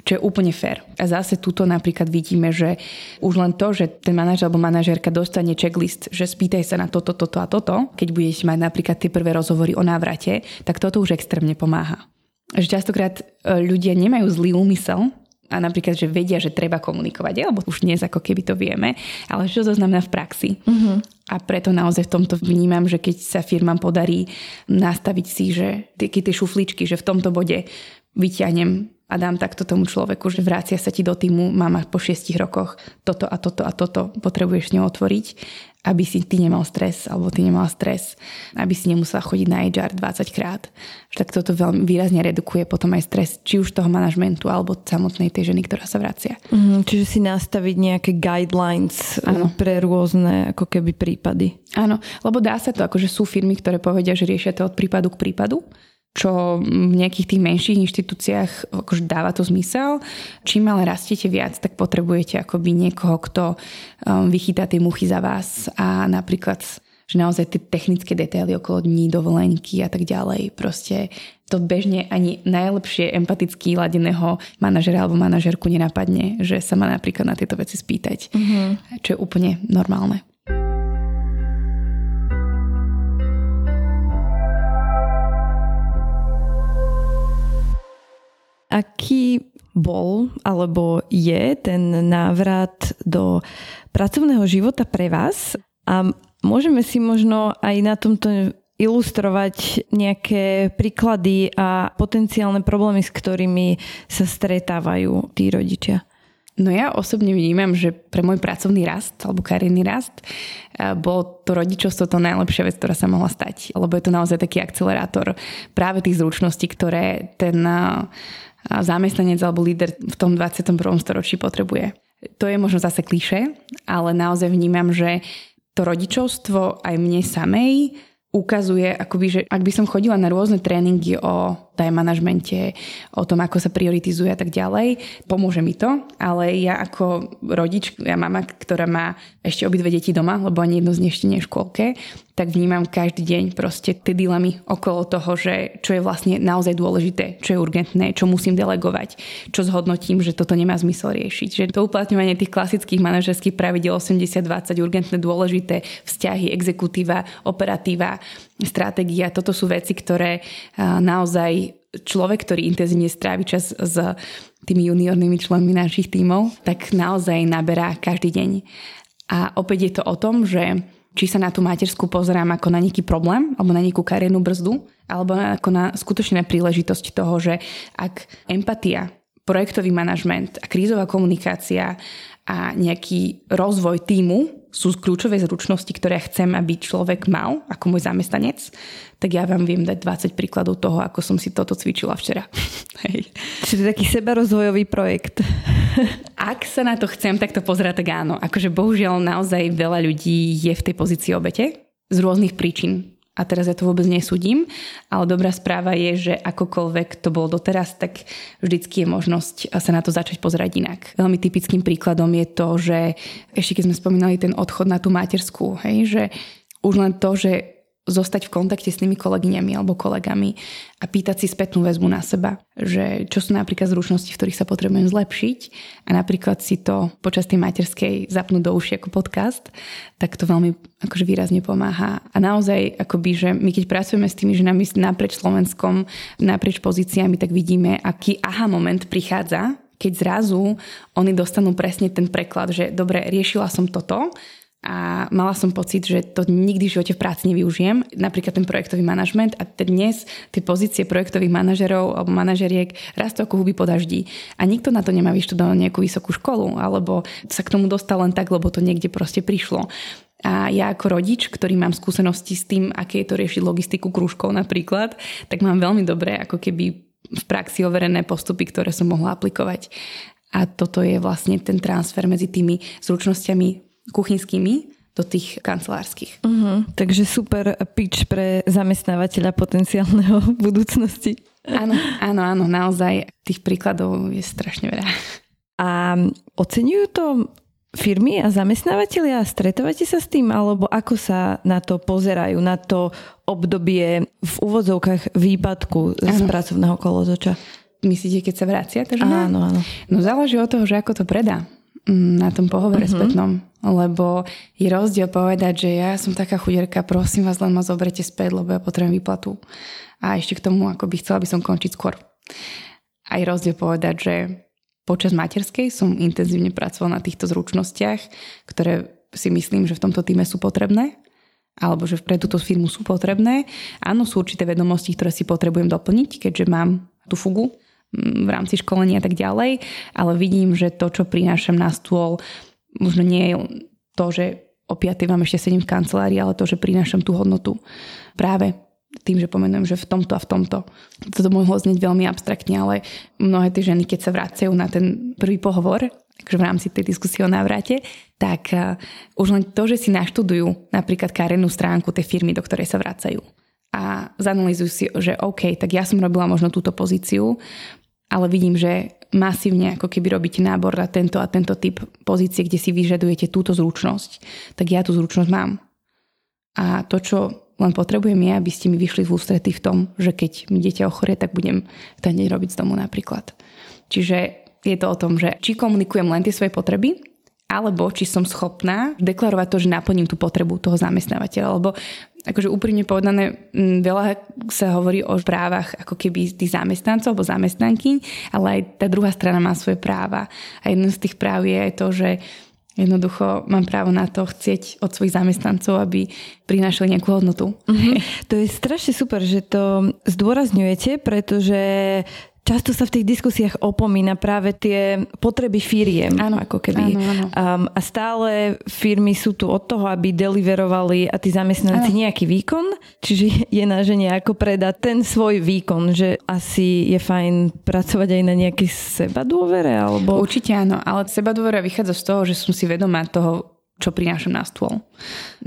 čo je úplne fér. A zase tuto napríklad vidíme, že už len to, že ten manažer alebo manažérka dostane checklist, že spýtaj sa na toto, toto a toto, keď budete mať napríklad tie prvé rozhovory o návrate, tak toto už extrémne pomáha. Že častokrát e, ľudia nemajú zlý úmysel, a napríklad, že vedia, že treba komunikovať, alebo už dnes ako keby to vieme, ale čo to znamená v praxi. Uh-huh. A preto naozaj v tomto vnímam, že keď sa firmám podarí nastaviť si, že tie, tie šufličky, že v tomto bode vyťahnem a dám takto tomu človeku, že vrácia sa ti do týmu, mama po šiestich rokoch toto a toto a toto potrebuješ s ňou otvoriť, aby si ty nemal stres, alebo ty nemal stres, aby si nemusela chodiť na HR 20 krát. Tak toto veľmi výrazne redukuje potom aj stres, či už toho manažmentu, alebo samotnej tej ženy, ktorá sa vracia. Mm, čiže si nastaviť nejaké guidelines ano. pre rôzne ako keby prípady. Áno, lebo dá sa to, akože sú firmy, ktoré povedia, že riešia to od prípadu k prípadu čo v nejakých tých menších inštitúciách akože dáva to zmysel. Čím ale rastiete viac, tak potrebujete akoby niekoho, kto um, vychytá tie muchy za vás a napríklad že naozaj tie technické detaily okolo dní, dovolenky a tak ďalej. Proste to bežne ani najlepšie empaticky ladeného manažera alebo manažerku nenapadne, že sa má napríklad na tieto veci spýtať, mm-hmm. čo je úplne normálne. Aký bol alebo je ten návrat do pracovného života pre vás a môžeme si možno aj na tomto ilustrovať nejaké príklady a potenciálne problémy, s ktorými sa stretávajú tí rodičia. No ja osobne vnímam, že pre môj pracovný rast alebo kariérny rast eh, bol to rodičovstvo to najlepšia vec, ktorá sa mohla stať. Lebo je to naozaj taký akcelerátor práve tých zručností, ktoré ten eh, zamestnanec alebo líder v tom 21. storočí potrebuje. To je možno zase kliše, ale naozaj vnímam, že to rodičovstvo aj mne samej ukazuje, akoby, že ak by som chodila na rôzne tréningy o time manažmente, o tom, ako sa prioritizuje a tak ďalej, pomôže mi to, ale ja ako rodič, ja mama, ktorá má ešte obidve deti doma, lebo ani jedno z nich ešte nie je v škôlke, tak vnímam každý deň proste tie dilemy okolo toho, že čo je vlastne naozaj dôležité, čo je urgentné, čo musím delegovať, čo zhodnotím, že toto nemá zmysel riešiť. Že to uplatňovanie tých klasických manažerských pravidel 80-20, urgentné, dôležité, vzťahy, exekutíva, operatíva, stratégia, toto sú veci, ktoré naozaj človek, ktorý intenzívne strávi čas s tými juniornými členmi našich tímov, tak naozaj naberá každý deň. A opäť je to o tom, že či sa na tú materskú pozerám ako na nejaký problém alebo na nejakú kariérnu brzdu, alebo ako na skutočne príležitosť toho, že ak empatia, projektový manažment a krízová komunikácia a nejaký rozvoj týmu sú kľúčové zručnosti, ktoré chcem, aby človek mal ako môj zamestnanec, tak ja vám viem dať 20 príkladov toho, ako som si toto cvičila včera. Hej. Čiže taký sebarozvojový projekt. Ak sa na to chcem, tak to pozerať tak áno. Akože bohužiaľ naozaj veľa ľudí je v tej pozícii obete z rôznych príčin a teraz ja to vôbec nesúdim, ale dobrá správa je, že akokoľvek to bolo doteraz, tak vždycky je možnosť sa na to začať pozerať inak. Veľmi typickým príkladom je to, že ešte keď sme spomínali ten odchod na tú materskú, hej, že už len to, že zostať v kontakte s tými kolegyňami alebo kolegami a pýtať si spätnú väzbu na seba, že čo sú napríklad zručnosti, v ktorých sa potrebujem zlepšiť a napríklad si to počas tej materskej zapnúť do uši ako podcast, tak to veľmi akože výrazne pomáha. A naozaj, akoby, že my keď pracujeme s tými ženami naprieč Slovenskom, naprieč pozíciami, tak vidíme, aký aha moment prichádza, keď zrazu oni dostanú presne ten preklad, že dobre, riešila som toto, a mala som pocit, že to nikdy v živote v práci nevyužijem. Napríklad ten projektový manažment a dnes tie pozície projektových manažerov alebo manažeriek rastú ako huby po daždi. A nikto na to nemá vyštudovanú nejakú vysokú školu alebo sa k tomu dostal len tak, lebo to niekde proste prišlo. A ja ako rodič, ktorý mám skúsenosti s tým, aké je to riešiť logistiku krúžkov napríklad, tak mám veľmi dobré ako keby v praxi overené postupy, ktoré som mohla aplikovať. A toto je vlastne ten transfer medzi tými zručnosťami kuchynskými do tých kancelárskych. Uh-huh. Takže super pitch pre zamestnávateľa potenciálneho v budúcnosti. Áno, áno, áno, naozaj tých príkladov je strašne veľa. A oceňujú to firmy a zamestnávateľia? Stretávate sa s tým? Alebo ako sa na to pozerajú, na to obdobie v úvodzovkách výpadku z pracovného kolotoča? Myslíte, keď sa vracia tá žena? Áno, áno. No záleží od toho, že ako to predá na tom pohovore uh-huh. spätnom. Lebo je rozdiel povedať, že ja som taká chuderka, prosím vás, len ma zoberete späť, lebo ja potrebujem výplatu. A ešte k tomu, ako by chcela by som končiť skôr. Aj rozdiel povedať, že Počas materskej som intenzívne pracovala na týchto zručnostiach, ktoré si myslím, že v tomto týme sú potrebné alebo že pre túto firmu sú potrebné. Áno, sú určité vedomosti, ktoré si potrebujem doplniť, keďže mám tú fugu mm, v rámci školenia a tak ďalej, ale vidím, že to, čo prinášam na stôl, možno nie je to, že o 5. mám ešte sedím v kancelárii, ale to, že prinášam tú hodnotu práve tým, že pomenujem, že v tomto a v tomto. Toto mohlo znieť veľmi abstraktne, ale mnohé tie ženy, keď sa vracajú na ten prvý pohovor, takže v rámci tej diskusie o návrate, tak uh, už len to, že si naštudujú napríklad karenú stránku tej firmy, do ktorej sa vracajú a zanalizujú si, že OK, tak ja som robila možno túto pozíciu, ale vidím, že masívne ako keby robíte nábor na tento a tento typ pozície, kde si vyžadujete túto zručnosť, tak ja tú zručnosť mám. A to, čo len potrebujem je, aby ste mi vyšli v ústrety v tom, že keď mi dieťa ochorie, tak budem ten deň robiť z domu napríklad. Čiže je to o tom, že či komunikujem len tie svoje potreby, alebo či som schopná deklarovať to, že naplním tú potrebu toho zamestnávateľa. Lebo akože úprimne povedané, veľa sa hovorí o právach ako keby tých zamestnancov alebo zamestnanky, ale aj tá druhá strana má svoje práva. A jedno z tých práv je aj to, že Jednoducho mám právo na to chcieť od svojich zamestnancov, aby prinášali nejakú hodnotu. Mm-hmm. To je strašne super, že to zdôrazňujete, pretože často sa v tých diskusiách opomína práve tie potreby firiem. Áno, ako keby. Áno, áno. Um, a stále firmy sú tu od toho, aby deliverovali a tí zamestnanci áno. nejaký výkon. Čiže je na žene ako predať ten svoj výkon, že asi je fajn pracovať aj na nejakej seba dôvere? Alebo... Určite áno, ale seba dôvera vychádza z toho, že som si vedomá toho, čo prinášam na stôl.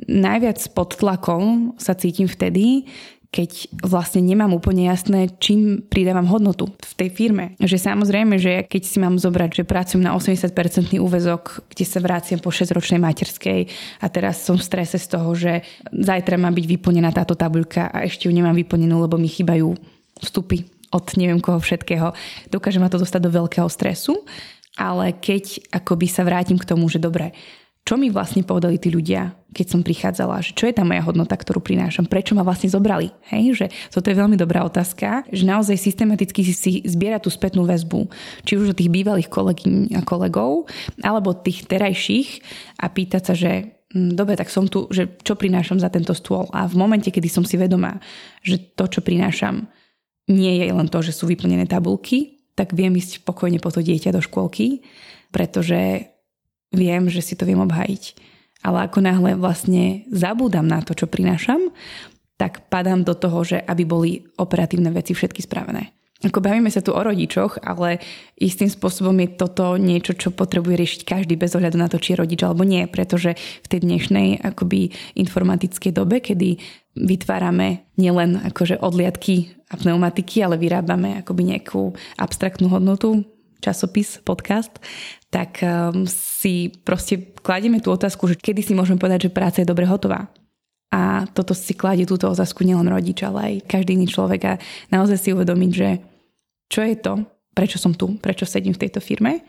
Najviac pod tlakom sa cítim vtedy, keď vlastne nemám úplne jasné, čím pridávam hodnotu v tej firme. Že samozrejme, že keď si mám zobrať, že pracujem na 80% úvezok, kde sa vraciam po 6-ročnej materskej a teraz som v strese z toho, že zajtra má byť vyplnená táto tabuľka a ešte ju nemám vyplnenú, lebo mi chýbajú vstupy od neviem koho všetkého. Dokáže ma to dostať do veľkého stresu, ale keď akoby sa vrátim k tomu, že dobre, čo mi vlastne povedali tí ľudia, keď som prichádzala, že čo je tá moja hodnota, ktorú prinášam, prečo ma vlastne zobrali. Hej, že toto je veľmi dobrá otázka, že naozaj systematicky si, zbiera tú spätnú väzbu, či už od tých bývalých kolegyň a kolegov, alebo tých terajších a pýtať sa, že hm, dobre, tak som tu, že čo prinášam za tento stôl. A v momente, kedy som si vedomá, že to, čo prinášam, nie je len to, že sú vyplnené tabulky, tak viem ísť pokojne po to dieťa do škôlky, pretože viem, že si to viem obhajiť. Ale ako náhle vlastne zabúdam na to, čo prinášam, tak padám do toho, že aby boli operatívne veci všetky spravené. Ako bavíme sa tu o rodičoch, ale istým spôsobom je toto niečo, čo potrebuje riešiť každý bez ohľadu na to, či je rodič alebo nie, pretože v tej dnešnej akoby informatickej dobe, kedy vytvárame nielen akože odliadky a pneumatiky, ale vyrábame akoby nejakú abstraktnú hodnotu, časopis, podcast, tak um, si proste kladieme tú otázku, že kedy si môžeme povedať, že práca je dobre hotová. A toto si kladie túto otázku nielen rodič, ale aj každý iný človek a naozaj si uvedomiť, že čo je to, prečo som tu, prečo sedím v tejto firme,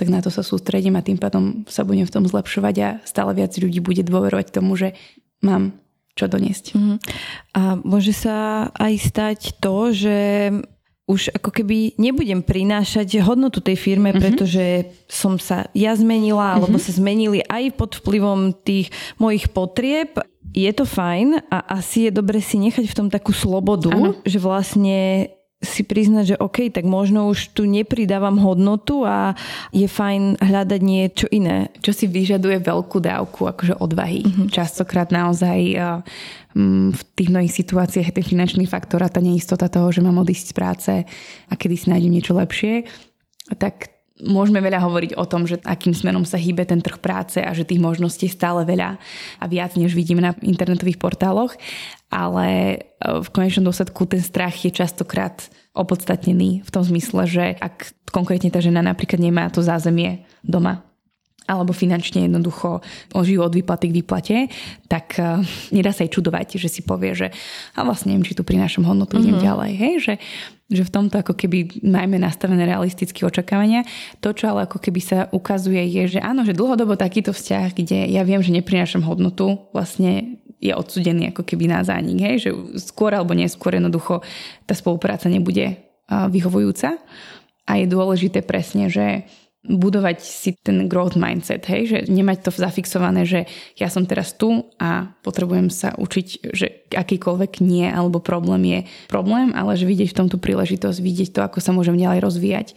tak na to sa sústredím a tým pádom sa budem v tom zlepšovať a stále viac ľudí bude dôverovať tomu, že mám čo doniesť. Mm. A môže sa aj stať to, že už ako keby nebudem prinášať hodnotu tej firme, mm-hmm. pretože som sa ja zmenila, alebo mm-hmm. sa zmenili aj pod vplyvom tých mojich potrieb. Je to fajn a asi je dobre si nechať v tom takú slobodu, ano. že vlastne si priznať, že OK, tak možno už tu nepridávam hodnotu a je fajn hľadať niečo iné. Čo si vyžaduje veľkú dávku akože odvahy. Mm-hmm. Častokrát naozaj v tých mnohých situáciách je ten finančný faktor a tá neistota toho, že mám odísť z práce a kedy si nájdem niečo lepšie, tak môžeme veľa hovoriť o tom, že akým smerom sa hýbe ten trh práce a že tých možností je stále veľa a viac, než vidíme na internetových portáloch, ale e, v konečnom dôsledku ten strach je častokrát opodstatnený v tom zmysle, že ak konkrétne tá žena napríklad nemá to zázemie doma, alebo finančne jednoducho žijú od výplaty k výplate, tak uh, nedá sa aj čudovať, že si povie, že a vlastne neviem, či tu prinášam hodnotu, idem uh-huh. ďalej. Hej, že, že v tomto ako keby majme nastavené realistické očakávania. To, čo ale ako keby sa ukazuje, je, že áno, že dlhodobo takýto vzťah, kde ja viem, že neprinášam hodnotu, vlastne je odsudený ako keby na zánik. Hej, že skôr alebo neskôr jednoducho tá spolupráca nebude uh, vyhovujúca. A je dôležité presne, že budovať si ten growth mindset, hej, že nemať to zafixované, že ja som teraz tu a potrebujem sa učiť, že akýkoľvek nie alebo problém je problém, ale že vidieť v tomto príležitosť, vidieť to, ako sa môžem ďalej rozvíjať,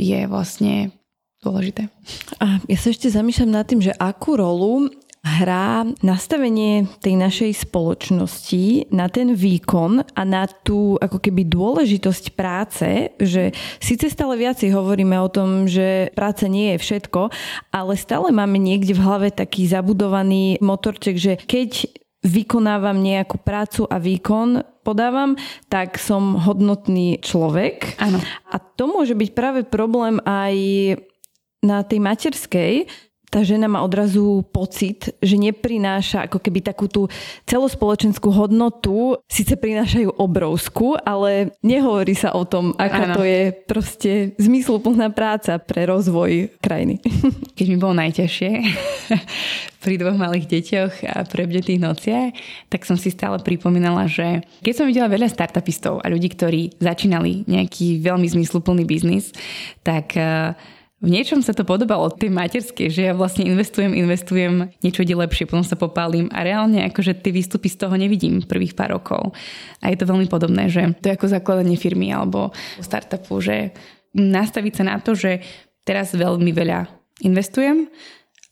je vlastne dôležité. A ja sa ešte zamýšľam nad tým, že akú rolu hrá nastavenie tej našej spoločnosti na ten výkon a na tú ako keby dôležitosť práce, že síce stále viacej hovoríme o tom, že práca nie je všetko, ale stále máme niekde v hlave taký zabudovaný motorček, že keď vykonávam nejakú prácu a výkon podávam, tak som hodnotný človek. Áno. A to môže byť práve problém aj na tej materskej, tá žena má odrazu pocit, že neprináša ako keby takú tú celospoločenskú hodnotu, síce prinášajú obrovskú, ale nehovorí sa o tom, aká ano. to je proste zmysluplná práca pre rozvoj krajiny. Keď mi bolo najťažšie pri dvoch malých deťoch a prebdetých nociach, tak som si stále pripomínala, že keď som videla veľa startupistov a ľudí, ktorí začínali nejaký veľmi zmysluplný biznis, tak uh, v niečom sa to podobalo tej materskej, že ja vlastne investujem, investujem, niečo ide lepšie, potom sa popálim a reálne akože tie výstupy z toho nevidím prvých pár rokov. A je to veľmi podobné, že to je ako zakladanie firmy alebo startupu, že nastaviť sa na to, že teraz veľmi veľa investujem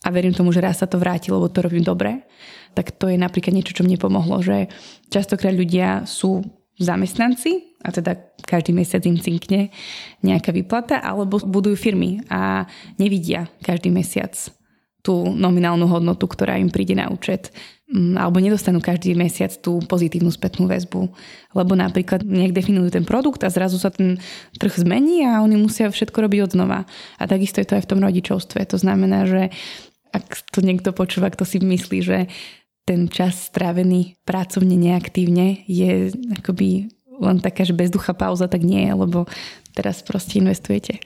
a verím tomu, že raz sa to vráti, lebo to robím dobre, tak to je napríklad niečo, čo mne pomohlo, že častokrát ľudia sú zamestnanci a teda každý mesiac im cinkne nejaká výplata, alebo budujú firmy a nevidia každý mesiac tú nominálnu hodnotu, ktorá im príde na účet mm, alebo nedostanú každý mesiac tú pozitívnu spätnú väzbu. Lebo napríklad nejak definujú ten produkt a zrazu sa ten trh zmení a oni musia všetko robiť od znova. A takisto je to aj v tom rodičovstve. To znamená, že ak to niekto počúva, kto si myslí, že ten čas strávený pracovne neaktívne je akoby len taká, že bezduchá pauza, tak nie lebo teraz proste investujete.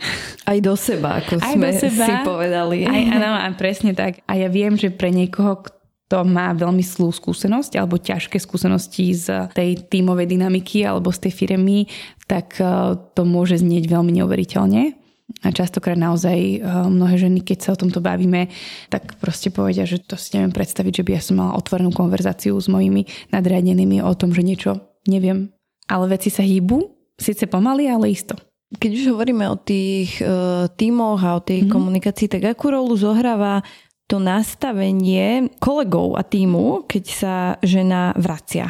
Aj do seba, ako Aj sme do seba, si povedali. Aj, áno, a presne tak. A ja viem, že pre niekoho, kto má veľmi slú skúsenosť alebo ťažké skúsenosti z tej tímovej dynamiky alebo z tej firmy, tak eh, to môže znieť veľmi neuveriteľne. A častokrát naozaj eh, mnohé ženy, keď sa o tomto bavíme, tak proste povedia, že to si neviem predstaviť, že by ja som mala otvorenú konverzáciu s mojimi nadriadenými o tom, že niečo neviem ale veci sa hýbu, síce pomaly, ale isto. Keď už hovoríme o tých uh, tímoch a o tej mm-hmm. komunikácii, tak akú rolu zohráva to nastavenie kolegov a týmu, keď sa žena vracia?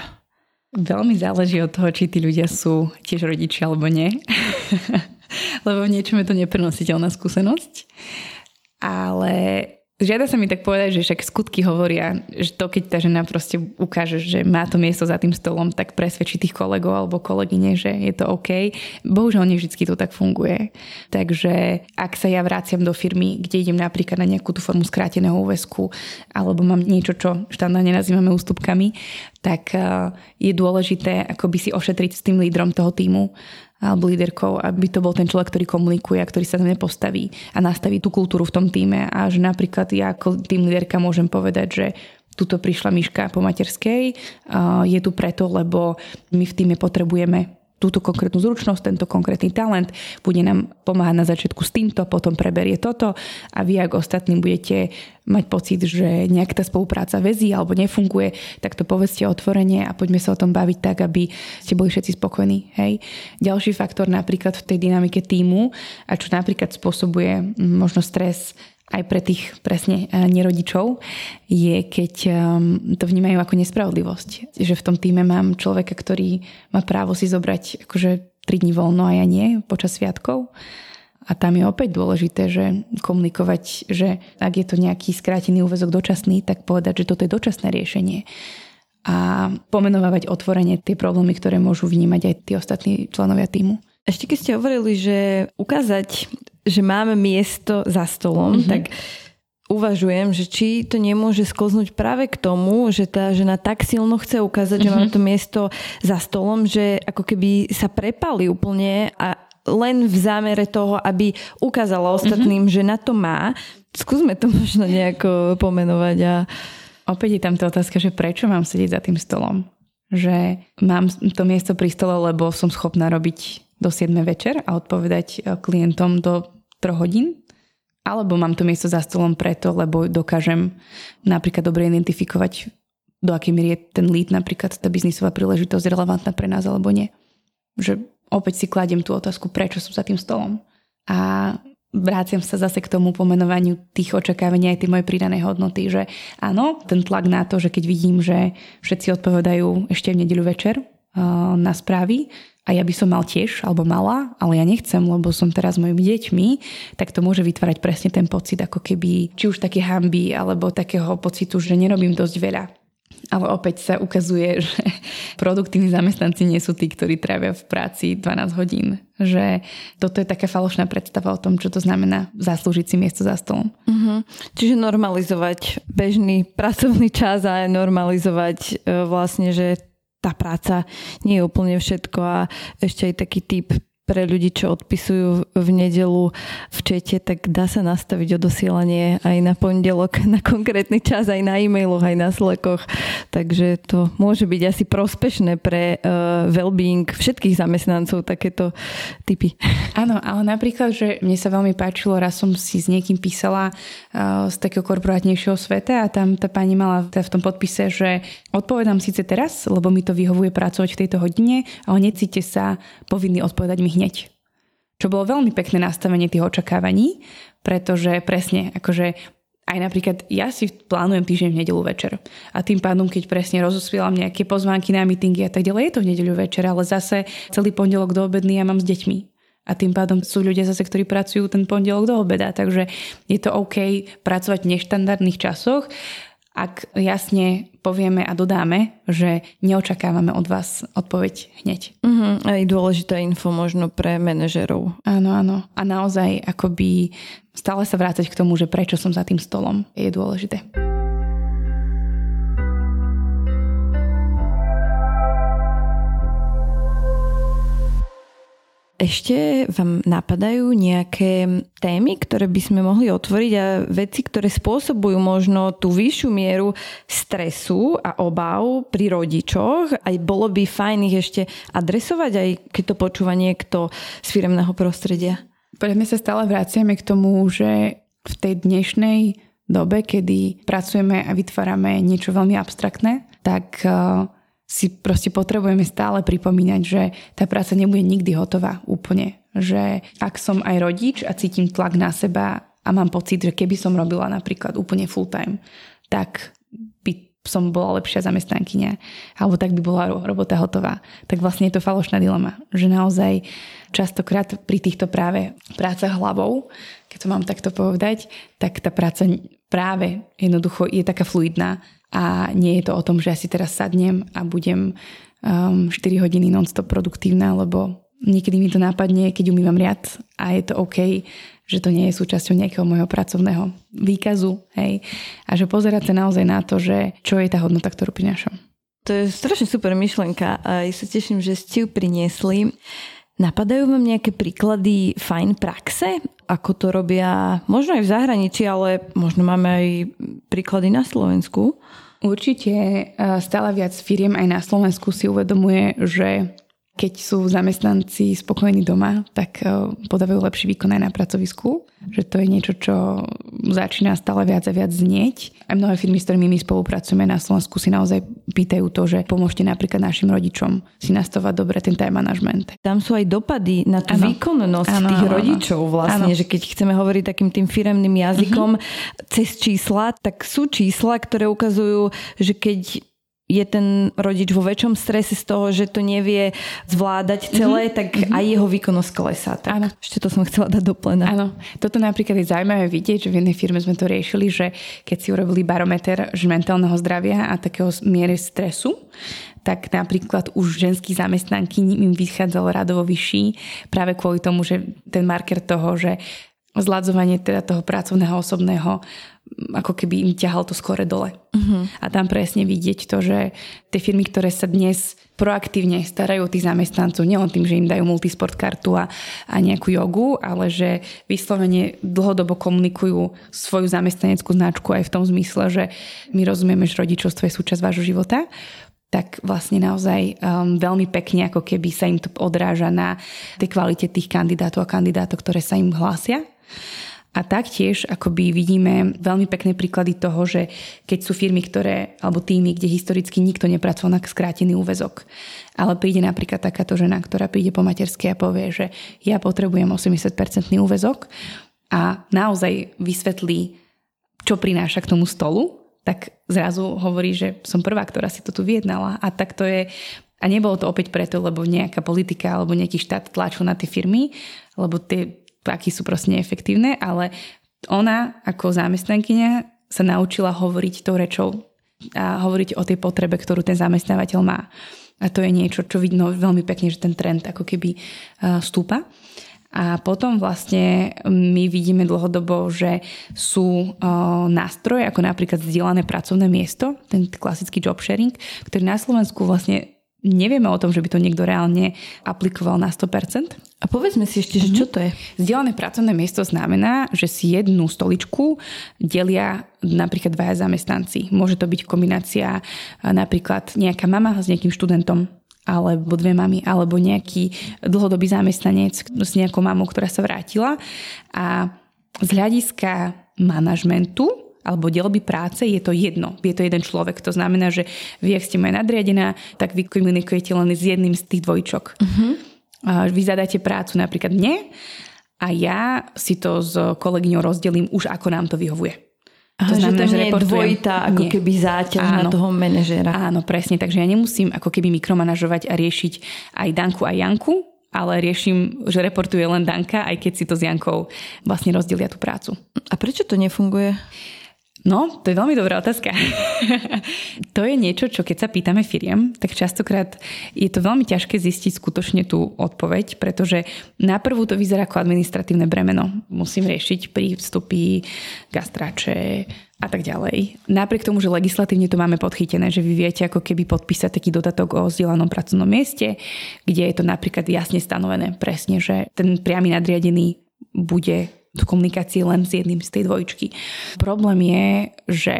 Veľmi záleží od toho, či tí ľudia sú tiež rodičia alebo nie. Lebo v niečom je to neprenositeľná skúsenosť. Ale Žiada sa mi tak povedať, že však skutky hovoria, že to, keď tá žena proste ukáže, že má to miesto za tým stolom, tak presvedčí tých kolegov alebo kolegyne, že je to OK. Bohužiaľ, nie vždy to tak funguje. Takže ak sa ja vraciam do firmy, kde idem napríklad na nejakú tú formu skráteného úvesku, alebo mám niečo, čo štandardne nazývame ústupkami, tak eh, je dôležité akoby si ošetriť s tým lídrom toho týmu, alebo líderkou, aby to bol ten človek, ktorý komunikuje a ktorý sa tam nepostaví a nastaví tú kultúru v tom týme. A že napríklad ja ako tým líderka môžem povedať, že tuto prišla Miška po materskej, je tu preto, lebo my v týme potrebujeme túto konkrétnu zručnosť, tento konkrétny talent, bude nám pomáhať na začiatku s týmto, potom preberie toto a vy, ak ostatní budete mať pocit, že nejak tá spolupráca väzí alebo nefunguje, tak to povedzte otvorene a poďme sa o tom baviť tak, aby ste boli všetci spokojní. Hej. Ďalší faktor napríklad v tej dynamike týmu a čo napríklad spôsobuje možno stres aj pre tých presne eh, nerodičov, je keď ehm, to vnímajú ako nespravodlivosť. Že v tom týme mám človeka, ktorý má právo si zobrať akože 3 dní voľno a ja nie počas sviatkov. A tam je opäť dôležité, že komunikovať, že ak je to nejaký skrátený úvezok dočasný, tak povedať, že toto je dočasné riešenie. A pomenovať otvorene tie problémy, ktoré môžu vnímať aj tí ostatní členovia týmu. Ešte keď ste hovorili, že ukázať že máme miesto za stolom, mm-hmm. tak uvažujem, že či to nemôže sklznúť práve k tomu, že tá žena tak silno chce ukázať, mm-hmm. že má mhm. to miesto za stolom, že ako keby sa prepali úplne a len v zámere toho, aby ukázala ostatným, mm-hmm. že na to má. Skúsme to možno nejako pomenovať. A... Opäť je tam tá otázka, že prečo mám sedieť za tým stolom? Že mám to miesto pri stole, lebo som schopná robiť do 7 večer a odpovedať e, klientom do 3 hodín? Alebo mám to miesto za stolom preto, lebo dokážem napríklad dobre identifikovať, do akej miery je ten lead, napríklad tá biznisová príležitosť relevantná pre nás alebo nie. Že opäť si kladiem tú otázku, prečo som za tým stolom. A vráciam sa zase k tomu pomenovaniu tých očakávaní aj tej mojej pridanej hodnoty, že áno, ten tlak na to, že keď vidím, že všetci odpovedajú ešte v nedeľu večer uh, na správy, a ja by som mal tiež, alebo mala, ale ja nechcem, lebo som teraz mojimi deťmi, tak to môže vytvárať presne ten pocit, ako keby, či už také hamby, alebo takého pocitu, že nerobím dosť veľa. Ale opäť sa ukazuje, že produktívni zamestnanci nie sú tí, ktorí trávia v práci 12 hodín. Že toto je taká falošná predstava o tom, čo to znamená zaslúžiť si miesto za stolom. Uh-huh. Čiže normalizovať bežný pracovný čas a normalizovať e, vlastne, že tá práca nie je úplne všetko a ešte aj taký typ pre ľudí, čo odpisujú v nedelu v čete, tak dá sa nastaviť odosielanie aj na pondelok, na konkrétny čas, aj na e-mailoch, aj na slekoch. Takže to môže byť asi prospešné pre uh, well-being všetkých zamestnancov, takéto typy. Áno, ale napríklad, že mne sa veľmi páčilo, raz som si s niekým písala uh, z takého korporátnejšieho sveta a tam tá pani mala v tom podpise, že odpovedám síce teraz, lebo mi to vyhovuje pracovať v tejto hodine, ale necíte sa povinný odpovedať mi hneď. Čo bolo veľmi pekné nastavenie tých očakávaní, pretože presne, akože aj napríklad ja si plánujem týždeň v nedelu večer. A tým pádom, keď presne rozosvielam nejaké pozvánky na meetingy a tak ďalej, je to v nedelu večer, ale zase celý pondelok do obedný ja mám s deťmi. A tým pádom sú ľudia zase, ktorí pracujú ten pondelok do obeda. Takže je to OK pracovať v neštandardných časoch ak jasne povieme a dodáme, že neočakávame od vás odpoveď hneď. Uh-huh. Aj dôležitá info možno pre manažerov. Áno, áno. A naozaj akoby stále sa vrácať k tomu, že prečo som za tým stolom je dôležité. Ešte vám napadajú nejaké témy, ktoré by sme mohli otvoriť a veci, ktoré spôsobujú možno tú vyššiu mieru stresu a obav pri rodičoch. Aj bolo by fajn ich ešte adresovať, aj keď to počúva niekto z firemného prostredia. Podľa mňa sa stále vraciame k tomu, že v tej dnešnej dobe, kedy pracujeme a vytvárame niečo veľmi abstraktné, tak uh, si proste potrebujeme stále pripomínať, že tá práca nebude nikdy hotová úplne. Že ak som aj rodič a cítim tlak na seba a mám pocit, že keby som robila napríklad úplne full time, tak by som bola lepšia zamestnankyňa, alebo tak by bola robota hotová. Tak vlastne je to falošná dilema, že naozaj častokrát pri týchto práve prácach hlavou, keď to mám takto povedať, tak tá práca práve jednoducho je taká fluidná a nie je to o tom, že ja si teraz sadnem a budem um, 4 hodiny non-stop produktívna, lebo niekedy mi to nápadne, keď umývam riad a je to OK, že to nie je súčasťou nejakého môjho pracovného výkazu. Hej? A že pozerať sa naozaj na to, že čo je tá hodnota, ktorú prinášam. To je strašne super myšlenka a ja sa teším, že ste ju priniesli. Napadajú vám nejaké príklady fajn praxe? Ako to robia možno aj v zahraničí, ale možno máme aj príklady na Slovensku? Určite e, stále viac firiem aj na Slovensku si uvedomuje, že keď sú zamestnanci spokojní doma, tak e, podávajú lepší výkon aj na pracovisku. Že to je niečo, čo začína stále viac a viac znieť. Aj mnohé firmy, s ktorými my spolupracujeme na Slovensku, si naozaj pýtajú to, že pomôžte napríklad našim rodičom si nastavať dobre ten time management. Tam sú aj dopady na tú ano. výkonnosť ano, tých ano, rodičov vlastne, ano. že keď chceme hovoriť takým tým firemným jazykom uh-huh. cez čísla, tak sú čísla, ktoré ukazujú, že keď je ten rodič vo väčšom strese z toho, že to nevie zvládať celé, mm-hmm. tak mm-hmm. aj jeho výkonnosť klesá. Tak Áno. ešte to som chcela dať do plena. Áno. Toto napríklad je zaujímavé vidieť, že v jednej firme sme to riešili, že keď si urobili barometer mentálneho zdravia a takého miery stresu, tak napríklad už ženský zamestnanky im vychádzalo radovo vyšší práve kvôli tomu, že ten marker toho, že zladzovanie teda toho pracovného osobného ako keby im ťahal to skore dole. Uh-huh. A tam presne vidieť to, že tie firmy, ktoré sa dnes proaktívne starajú o tých zamestnancov, nielen tým, že im dajú multisport kartu a, a nejakú jogu, ale že vyslovene dlhodobo komunikujú svoju zamestnaneckú značku aj v tom zmysle, že my rozumieme, že rodičovstvo je súčasť vášho života, tak vlastne naozaj um, veľmi pekne ako keby sa im to odráža na tej kvalite tých kandidátov a kandidátov, ktoré sa im hlásia. A taktiež akoby vidíme veľmi pekné príklady toho, že keď sú firmy, ktoré, alebo týmy, kde historicky nikto nepracoval na skrátený úvezok, ale príde napríklad takáto žena, ktorá príde po materskej a povie, že ja potrebujem 80-percentný úvezok a naozaj vysvetlí, čo prináša k tomu stolu, tak zrazu hovorí, že som prvá, ktorá si to tu vyjednala. A tak to je a nebolo to opäť preto, lebo nejaká politika alebo nejaký štát tlačil na tie firmy, lebo tie aký sú proste neefektívne, ale ona ako zamestnankyňa sa naučila hovoriť tou rečou a hovoriť o tej potrebe, ktorú ten zamestnávateľ má. A to je niečo, čo vidno veľmi pekne, že ten trend ako keby stúpa. A potom vlastne my vidíme dlhodobo, že sú nástroje, ako napríklad zdieľané pracovné miesto, ten klasický job sharing, ktorý na Slovensku vlastne nevieme o tom, že by to niekto reálne aplikoval na 100%. A povedzme si ešte, že čo to je? Zdieľané pracovné miesto znamená, že si jednu stoličku delia napríklad dvaja zamestnanci. Môže to byť kombinácia napríklad nejaká mama s nejakým študentom alebo dve mamy, alebo nejaký dlhodobý zamestnanec s nejakou mamou, ktorá sa vrátila. A z hľadiska manažmentu alebo delby práce, je to jedno. Je to jeden človek. To znamená, že vy, ak ste moja nadriadená, tak vy komunikujete len s jedným z tých dvojčok. Uh-huh. Vy zadáte prácu napríklad mne a ja si to s kolegyňou rozdelím už ako nám to vyhovuje. Aha, to znamená, že, to že je dvojitá ako nie. keby záťaž áno, na toho manažéra. Áno, presne. Takže ja nemusím ako keby mikromanažovať a riešiť aj Danku a Janku, ale riešim, že reportuje len Danka, aj keď si to s Jankou vlastne rozdelia tú prácu. A prečo to nefunguje? No, to je veľmi dobrá otázka. to je niečo, čo keď sa pýtame firiem, tak častokrát je to veľmi ťažké zistiť skutočne tú odpoveď, pretože na prvú to vyzerá ako administratívne bremeno. Musím riešiť prístupy, gastrače a tak ďalej. Napriek tomu, že legislatívne to máme podchytené, že vy viete ako keby podpísať taký dodatok o vzdielanom pracovnom mieste, kde je to napríklad jasne stanovené presne, že ten priamy nadriadený bude do komunikácie len s jedným z tej dvojčky. Problém je, že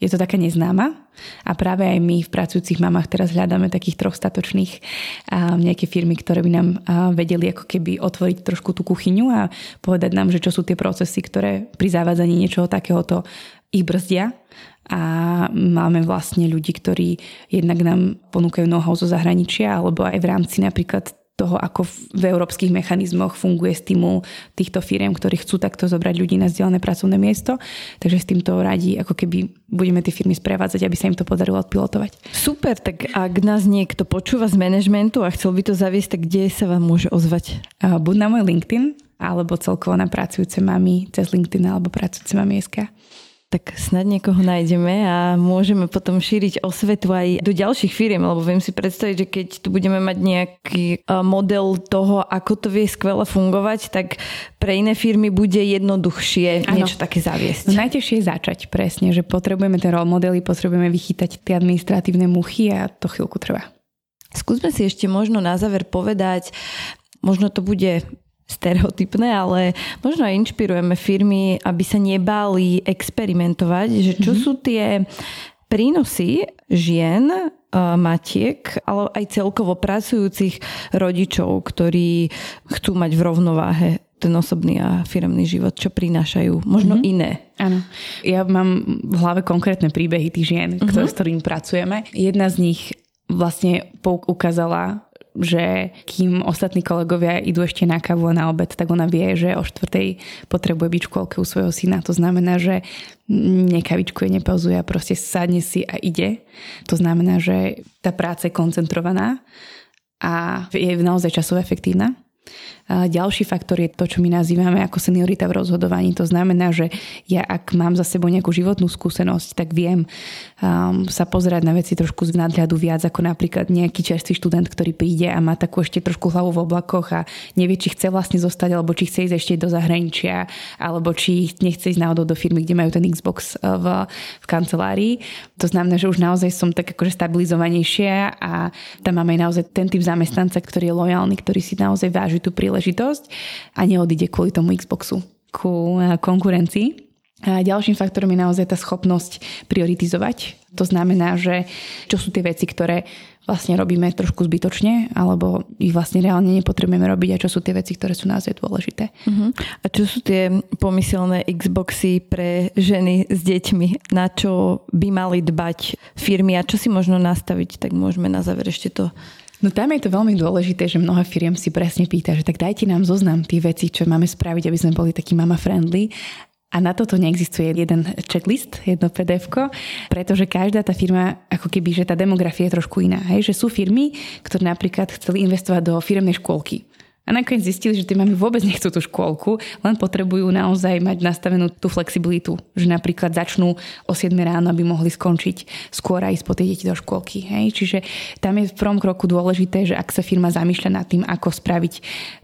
je to taká neznáma a práve aj my v pracujúcich mamách teraz hľadáme takých troch statočných a nejaké firmy, ktoré by nám vedeli ako keby otvoriť trošku tú kuchyňu a povedať nám, že čo sú tie procesy, ktoré pri zavádzaní niečoho takéhoto ich brzdia a máme vlastne ľudí, ktorí jednak nám ponúkajú know-how zo zahraničia alebo aj v rámci napríklad toho, ako v európskych mechanizmoch funguje stimul týchto firiem, ktorí chcú takto zobrať ľudí na vzdialené pracovné miesto. Takže s týmto radi, ako keby budeme tie firmy sprevádzať, aby sa im to podarilo odpilotovať. Super, tak ak nás niekto počúva z manažmentu a chcel by to zaviesť, tak kde sa vám môže ozvať? Buď na môj LinkedIn, alebo celkovo na pracujúce mami cez LinkedIn alebo pracujúce mami SK tak snad niekoho nájdeme a môžeme potom šíriť osvetu aj do ďalších firiem, lebo viem si predstaviť, že keď tu budeme mať nejaký model toho, ako to vie skvele fungovať, tak pre iné firmy bude jednoduchšie ano. niečo také zaviesť. No, najtežšie je začať presne, že potrebujeme ten role modely, potrebujeme vychytať tie administratívne muchy a to chvíľku trvá. Skúsme si ešte možno na záver povedať, možno to bude stereotypné, ale možno aj inšpirujeme firmy, aby sa nebáli experimentovať, že čo mm-hmm. sú tie prínosy žien, e, matiek, ale aj celkovo pracujúcich rodičov, ktorí chcú mať v rovnováhe ten osobný a firmný život, čo prinášajú. Možno mm-hmm. iné. Áno. Ja mám v hlave konkrétne príbehy tých žien, mm-hmm. ktoré, s ktorými pracujeme. Jedna z nich vlastne ukázala že kým ostatní kolegovia idú ešte na kávu a na obed, tak ona vie, že o štvrtej potrebuje byť v škôlke u svojho syna. To znamená, že nekavičkuje, nepauzuje a proste sadne si a ide. To znamená, že tá práca je koncentrovaná a je naozaj časovo efektívna. Ďalší faktor je to, čo my nazývame ako seniorita v rozhodovaní. To znamená, že ja ak mám za sebou nejakú životnú skúsenosť, tak viem um, sa pozerať na veci trošku z nadhľadu viac ako napríklad nejaký čerstvý študent, ktorý príde a má takú ešte trošku hlavu v oblakoch a nevie, či chce vlastne zostať, alebo či chce ísť ešte do zahraničia, alebo či nechce ísť náhodou do firmy, kde majú ten Xbox uh, v, v kancelárii. To znamená, že už naozaj som tak akože stabilizovanejšia a tam máme aj naozaj ten typ zamestnanca, ktorý je lojálny, ktorý si naozaj váži tú príležitosť a neodíde kvôli tomu Xboxu ku eh, konkurencii. A ďalším faktorom je naozaj tá schopnosť prioritizovať. To znamená, že čo sú tie veci, ktoré vlastne robíme trošku zbytočne, alebo ich vlastne reálne nepotrebujeme robiť a čo sú tie veci, ktoré sú naozaj dôležité. Uh-huh. A čo sú tie pomyselné Xboxy pre ženy s deťmi? Na čo by mali dbať firmy a čo si možno nastaviť? Tak môžeme na záver ešte to No tam je to veľmi dôležité, že mnoho firiem si presne pýta, že tak dajte nám zoznam tých vecí, čo máme spraviť, aby sme boli takí mama friendly. A na toto neexistuje jeden checklist, jedno pdf pretože každá tá firma, ako keby, že tá demografia je trošku iná. Hej? Že sú firmy, ktoré napríklad chceli investovať do firmnej škôlky. A nakoniec zistili, že tie mamy vôbec nechcú tú škôlku, len potrebujú naozaj mať nastavenú tú flexibilitu. Že napríklad začnú o 7 ráno, aby mohli skončiť skôr a ísť po tie deti do škôlky. Hej? Čiže tam je v prvom kroku dôležité, že ak sa firma zamýšľa nad tým, ako spraviť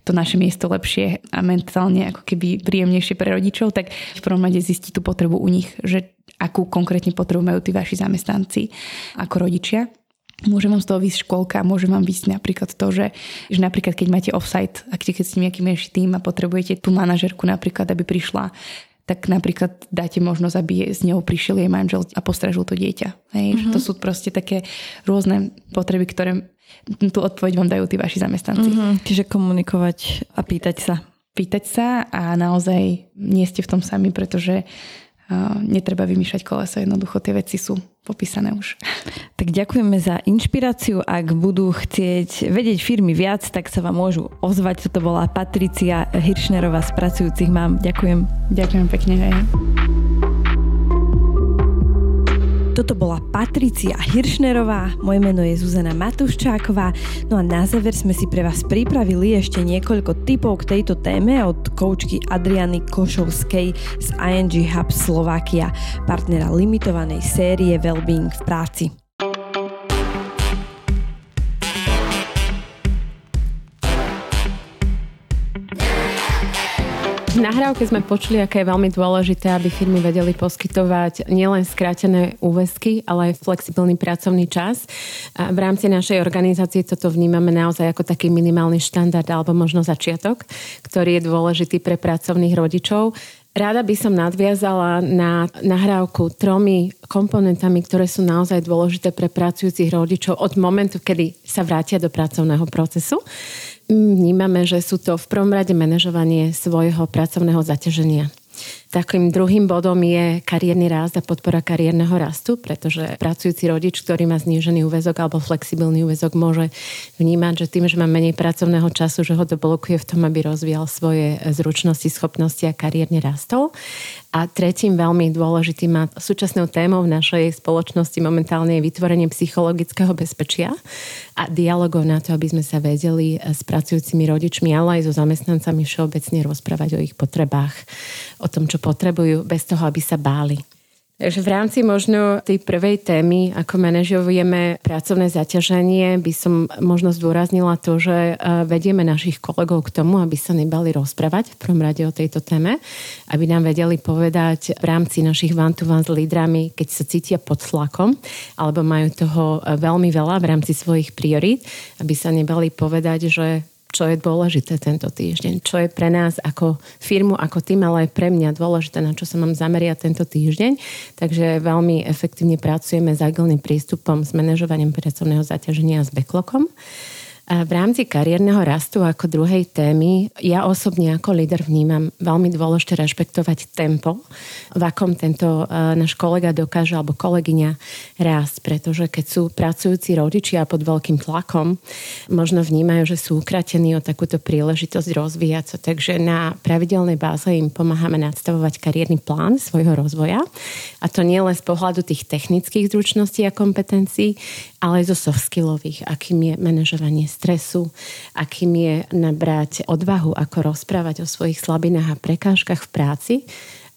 to naše miesto lepšie a mentálne ako keby príjemnejšie pre rodičov, tak v prvom rade zistí tú potrebu u nich, že akú konkrétne potrebu majú tí vaši zamestnanci ako rodičia. Môže vám z toho výsť školka, môže vám výsť napríklad to, že, že napríklad keď máte offsite, ak keď ste nejaký menší tým a potrebujete tú manažerku napríklad, aby prišla, tak napríklad dáte možnosť, aby s ňou prišiel jej manžel a postražil to dieťa. Hej? Mm-hmm. To sú proste také rôzne potreby, ktoré tú odpoveď vám dajú tí vaši zamestnanci. Mm-hmm. Čiže komunikovať a pýtať sa. Pýtať sa a naozaj nie ste v tom sami, pretože netreba vymýšľať koleso, jednoducho tie veci sú popísané už. Tak ďakujeme za inšpiráciu. Ak budú chcieť vedieť firmy viac, tak sa vám môžu ozvať. Toto bola Patricia Hiršnerová z pracujúcich mám. Ďakujem. Ďakujem pekne. Hej. Toto bola Patricia Hiršnerová, moje meno je Zuzana Matuščáková, no a na záver sme si pre vás pripravili ešte niekoľko typov k tejto téme od koučky Adriany Košovskej z ING Hub Slovakia, partnera limitovanej série Wellbeing v práci. V nahrávke sme počuli, aké je veľmi dôležité, aby firmy vedeli poskytovať nielen skrátené úväzky, ale aj flexibilný pracovný čas. A v rámci našej organizácie toto vnímame naozaj ako taký minimálny štandard alebo možno začiatok, ktorý je dôležitý pre pracovných rodičov. Rada by som nadviazala na nahrávku tromi komponentami, ktoré sú naozaj dôležité pre pracujúcich rodičov od momentu, kedy sa vrátia do pracovného procesu. Vnímame, že sú to v prvom rade manažovanie svojho pracovného zaťaženia. Takým druhým bodom je kariérny rast a podpora kariérneho rastu, pretože pracujúci rodič, ktorý má znížený úvezok alebo flexibilný úvezok, môže vnímať, že tým, že má menej pracovného času, že ho to v tom, aby rozvíjal svoje zručnosti, schopnosti a kariérne rastol. A tretím veľmi dôležitým a súčasnou témou v našej spoločnosti momentálne je vytvorenie psychologického bezpečia a dialogov na to, aby sme sa vedeli s pracujúcimi rodičmi, ale aj so zamestnancami všeobecne rozprávať o ich potrebách, o tom, čo potrebujú, bez toho, aby sa báli. Takže v rámci možno tej prvej témy, ako manažujeme pracovné zaťaženie, by som možno zdôraznila to, že e, vedieme našich kolegov k tomu, aby sa nebali rozprávať v prvom rade o tejto téme, aby nám vedeli povedať v rámci našich one-to-one s lídrami, keď sa cítia pod tlakom alebo majú toho e, veľmi veľa v rámci svojich priorít, aby sa nebali povedať, že čo je dôležité tento týždeň, čo je pre nás ako firmu, ako tým, ale aj pre mňa dôležité, na čo sa mám zameriať tento týždeň. Takže veľmi efektívne pracujeme s agilným prístupom, s manažovaním pracovného zaťaženia a s backlogom. V rámci kariérneho rastu ako druhej témy ja osobne ako líder vnímam veľmi dôležité rešpektovať tempo, v akom tento e, náš kolega dokáže alebo kolegyňa rásť, pretože keď sú pracujúci rodičia pod veľkým tlakom, možno vnímajú, že sú ukratení o takúto príležitosť rozvíjať sa, takže na pravidelnej báze im pomáhame nadstavovať kariérny plán svojho rozvoja. A to nie len z pohľadu tých technických zručností a kompetencií, ale aj zo soft skillových, akým je manažovanie stresu, akým je nabrať odvahu, ako rozprávať o svojich slabinách a prekážkach v práci.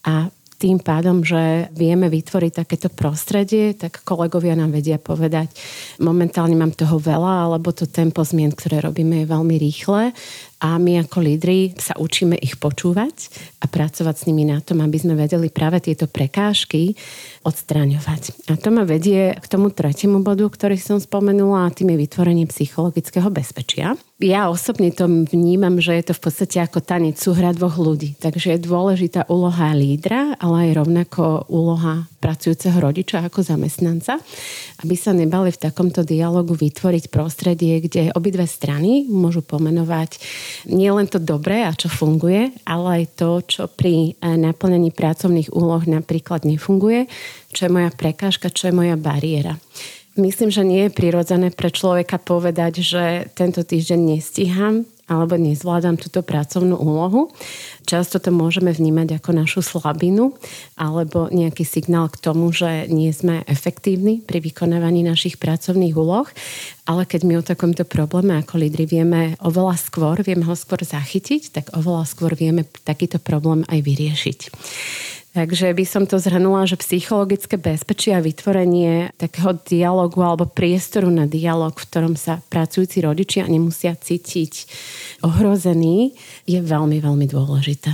A tým pádom, že vieme vytvoriť takéto prostredie, tak kolegovia nám vedia povedať, momentálne mám toho veľa, alebo to tempo zmien, ktoré robíme, je veľmi rýchle a my ako lídry sa učíme ich počúvať a pracovať s nimi na tom, aby sme vedeli práve tieto prekážky odstraňovať. A to ma vedie k tomu tretiemu bodu, ktorý som spomenula, a tým je vytvorenie psychologického bezpečia. Ja osobne to vnímam, že je to v podstate ako tanec súhra dvoch ľudí. Takže je dôležitá úloha lídra, ale aj rovnako úloha pracujúceho rodiča ako zamestnanca, aby sa nebali v takomto dialogu vytvoriť prostredie, kde obidve strany môžu pomenovať nie len to dobré a čo funguje, ale aj to, čo pri eh, naplnení pracovných úloh napríklad nefunguje, čo je moja prekážka, čo je moja bariéra. Myslím, že nie je prirodzené pre človeka povedať, že tento týždeň nestíham, alebo nezvládam túto pracovnú úlohu. Často to môžeme vnímať ako našu slabinu alebo nejaký signál k tomu, že nie sme efektívni pri vykonávaní našich pracovných úloh. Ale keď my o takomto probléme ako lídry vieme oveľa skôr, vieme ho skôr zachytiť, tak oveľa skôr vieme takýto problém aj vyriešiť. Takže by som to zhrnula, že psychologické bezpečie a vytvorenie takého dialogu alebo priestoru na dialog, v ktorom sa pracujúci rodičia nemusia cítiť ohrození, je veľmi, veľmi dôležité.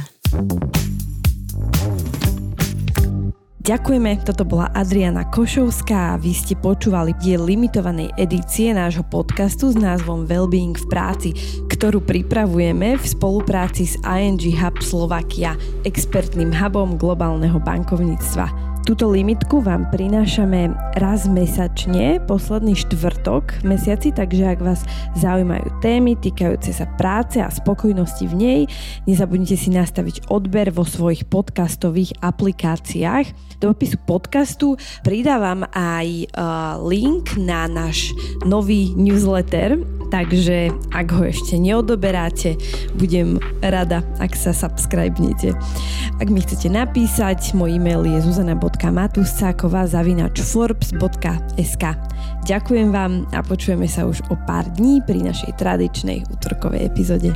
Ďakujeme, toto bola Adriana Košovská a vy ste počúvali diel limitovanej edície nášho podcastu s názvom Wellbeing v práci, ktorú pripravujeme v spolupráci s ING Hub Slovakia, expertným hubom globálneho bankovníctva. Túto limitku vám prinášame raz mesačne, posledný štvrtok mesiaci, takže ak vás zaujímajú témy týkajúce sa práce a spokojnosti v nej, nezabudnite si nastaviť odber vo svojich podcastových aplikáciách. Do opisu podcastu pridávam aj uh, link na náš nový newsletter, takže ak ho ešte neodoberáte, budem rada, ak sa subscribenete. Ak mi chcete napísať, môj e-mail je zuzana.com www.matuscáková zavinač forbes.sk Ďakujem vám a počujeme sa už o pár dní pri našej tradičnej útorkovej epizóde.